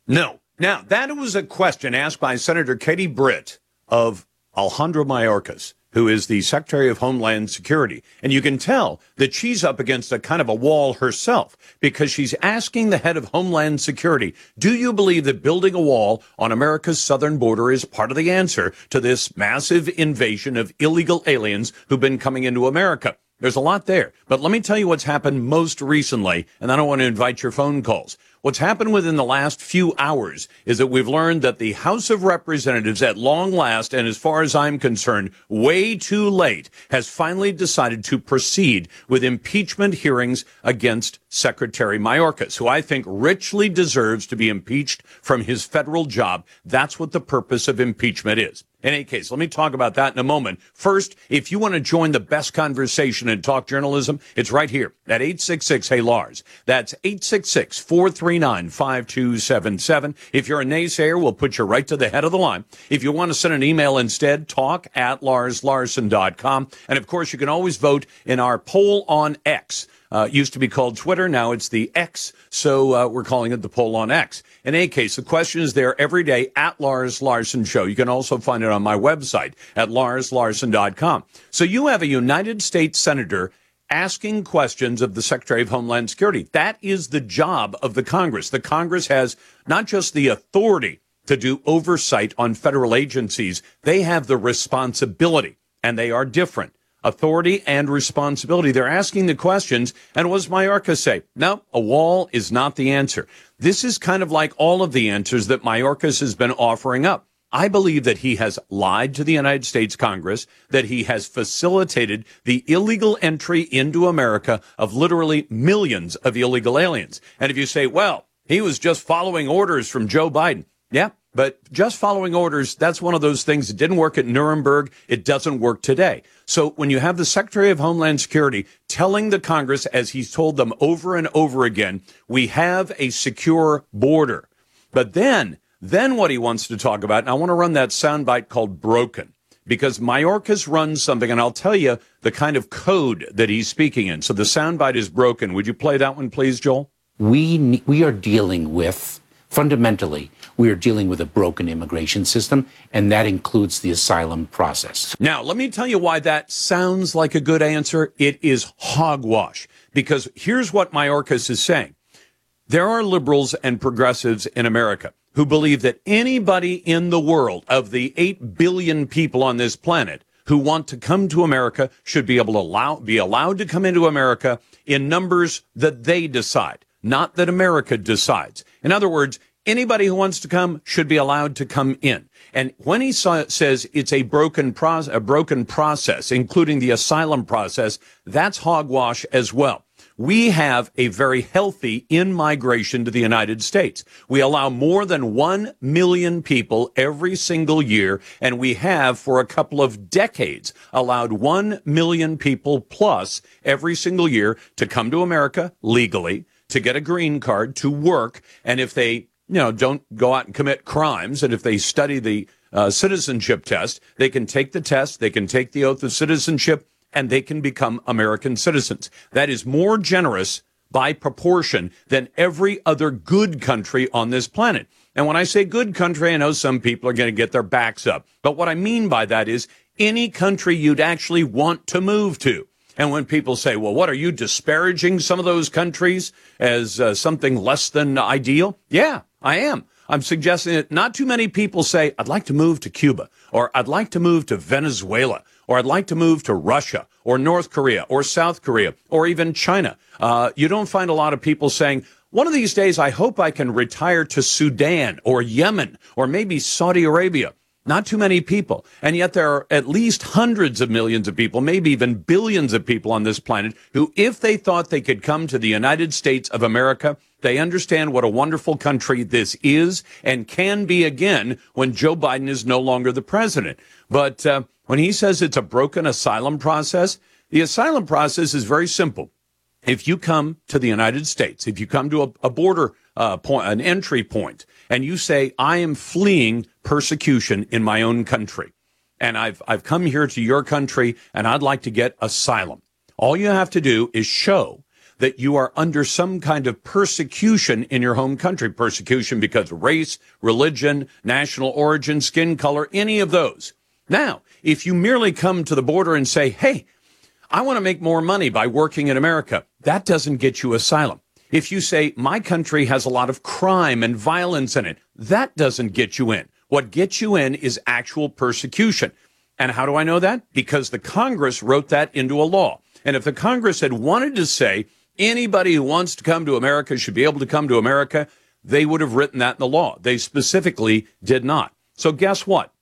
No. Now, that was a question asked by Senator Katie Britt of Alejandro Mayorkas, who is the Secretary of Homeland Security. And you can tell that she's up against a kind of a wall herself because she's asking the head of Homeland Security, do you believe that building a wall on America's southern border is part of the answer to this massive invasion of illegal aliens who've been coming into America? There's a lot there, but let me tell you what's happened most recently, and I don't want to invite your phone calls. What's happened within the last few hours is that we've learned that the House of Representatives, at long last, and as far as I'm concerned, way too late, has finally decided to proceed with impeachment hearings against Secretary Mayorkas, who I think richly deserves to be impeached from his federal job. That's what the purpose of impeachment is. In any case, let me talk about that in a moment. First, if you want to join the best conversation in talk journalism, it's right here at 866 Hey Lars. That's 866 439 5277. If you're a naysayer, we'll put you right to the head of the line. If you want to send an email instead, talk at larslarson.com. And of course, you can always vote in our poll on X. Uh, used to be called Twitter. Now it's the X. So uh, we're calling it the poll on X. In any case, the question is there every day at Lars Larson Show. You can also find it on my website at larslarson.com. So you have a United States Senator asking questions of the Secretary of Homeland Security. That is the job of the Congress. The Congress has not just the authority to do oversight on federal agencies, they have the responsibility, and they are different authority and responsibility. They're asking the questions. And what does Mayorkas say? No, a wall is not the answer. This is kind of like all of the answers that Mayorkas has been offering up. I believe that he has lied to the United States Congress, that he has facilitated the illegal entry into America of literally millions of illegal aliens. And if you say, well, he was just following orders from Joe Biden. Yeah, but just following orders, that's one of those things that didn't work at Nuremberg. It doesn't work today. So when you have the Secretary of Homeland Security telling the Congress, as he's told them over and over again, we have a secure border. But then, then what he wants to talk about, and I want to run that soundbite called broken because Mayorkas runs something, and I'll tell you the kind of code that he's speaking in. So the soundbite is broken. Would you play that one, please, Joel? We, we are dealing with fundamentally, we are dealing with a broken immigration system, and that includes the asylum process. Now, let me tell you why that sounds like a good answer. It is hogwash. Because here's what Mayorkas is saying. There are liberals and progressives in America who believe that anybody in the world of the 8 billion people on this planet who want to come to America should be able to allow, be allowed to come into America in numbers that they decide, not that America decides. In other words, anybody who wants to come should be allowed to come in. And when he saw, says it's a broken pro- a broken process, including the asylum process, that's hogwash as well. We have a very healthy in migration to the United States. We allow more than 1 million people every single year, and we have for a couple of decades allowed 1 million people plus every single year to come to America legally, to get a green card, to work, and if they you know, don't go out and commit crimes. And if they study the uh, citizenship test. They can take the test, they can take the oath of citizenship, and they can become American citizens. That is more generous by proportion than every other good country on this planet. And when I say good country, I know some people are going to get their backs up. But what I mean by that is any country you'd actually want to move to. And when people say, well, what are you disparaging some of those countries as uh, something less than ideal? Yeah, I am. I'm suggesting that not too many people say, I'd like to move to Cuba, or I'd like to move to Venezuela, or I'd like to move to Russia, or North Korea, or South Korea, or even China. Uh, you don't find a lot of people saying, one of these days, I hope I can retire to Sudan, or Yemen, or maybe Saudi Arabia. Not too many people. And yet there are at least hundreds of millions of people, maybe even billions of people on this planet who, if they thought they could come to the United States of America, they understand what a wonderful country this is and can be again when Joe Biden is no longer the president. But uh, when he says it's a broken asylum process, the asylum process is very simple. If you come to the United States, if you come to a, a border uh, point, an entry point, and you say, I am fleeing persecution in my own country, and I've, I've come here to your country and I'd like to get asylum. All you have to do is show that you are under some kind of persecution in your home country. Persecution because of race, religion, national origin, skin color, any of those. Now, if you merely come to the border and say, hey, I want to make more money by working in America, that doesn't get you asylum. If you say, my country has a lot of crime and violence in it, that doesn't get you in. What gets you in is actual persecution. And how do I know that? Because the Congress wrote that into a law. And if the Congress had wanted to say anybody who wants to come to America should be able to come to America, they would have written that in the law. They specifically did not. So guess what?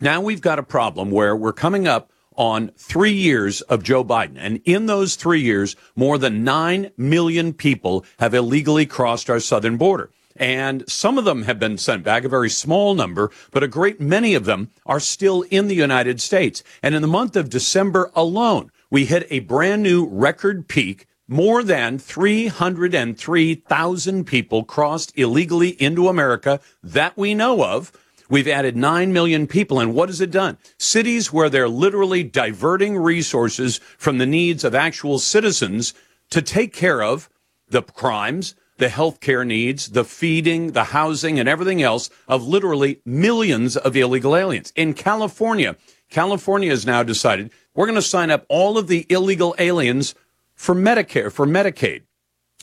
Now we've got a problem where we're coming up on three years of Joe Biden. And in those three years, more than 9 million people have illegally crossed our southern border. And some of them have been sent back, a very small number, but a great many of them are still in the United States. And in the month of December alone, we hit a brand new record peak. More than 303,000 people crossed illegally into America that we know of. We've added 9 million people. And what has it done? Cities where they're literally diverting resources from the needs of actual citizens to take care of the crimes, the healthcare needs, the feeding, the housing, and everything else of literally millions of illegal aliens. In California, California has now decided we're going to sign up all of the illegal aliens for Medicare, for Medicaid.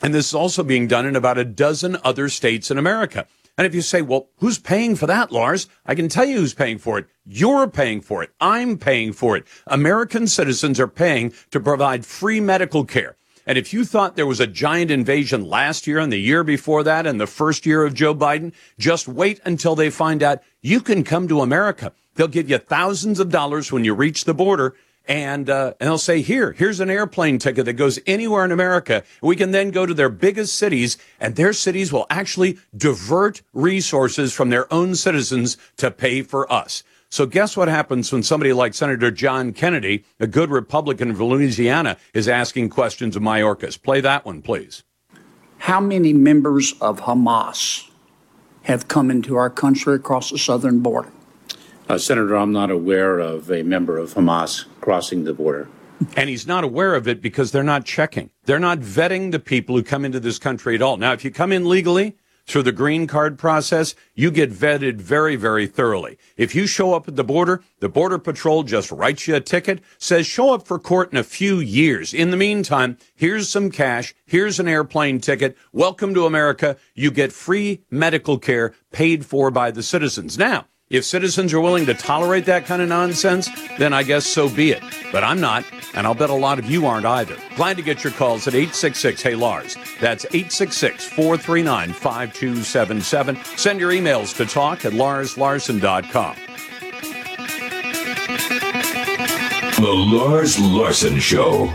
And this is also being done in about a dozen other states in America. And if you say, well, who's paying for that, Lars? I can tell you who's paying for it. You're paying for it. I'm paying for it. American citizens are paying to provide free medical care. And if you thought there was a giant invasion last year and the year before that and the first year of Joe Biden, just wait until they find out you can come to America. They'll give you thousands of dollars when you reach the border and uh, and they'll say, "Here, here's an airplane ticket that goes anywhere in America." We can then go to their biggest cities, and their cities will actually divert resources from their own citizens to pay for us. So, guess what happens when somebody like Senator John Kennedy, a good Republican from Louisiana, is asking questions of Mayorkas? Play that one, please. How many members of Hamas have come into our country across the southern border? Uh, Senator, I'm not aware of a member of Hamas crossing the border. And he's not aware of it because they're not checking. They're not vetting the people who come into this country at all. Now, if you come in legally through the green card process, you get vetted very, very thoroughly. If you show up at the border, the Border Patrol just writes you a ticket, says show up for court in a few years. In the meantime, here's some cash. Here's an airplane ticket. Welcome to America. You get free medical care paid for by the citizens. Now, if citizens are willing to tolerate that kind of nonsense, then I guess so be it. But I'm not, and I'll bet a lot of you aren't either. Glad to get your calls at 866 Hey Lars. That's 866 439 5277. Send your emails to talk at larslarson.com. The Lars Larson Show.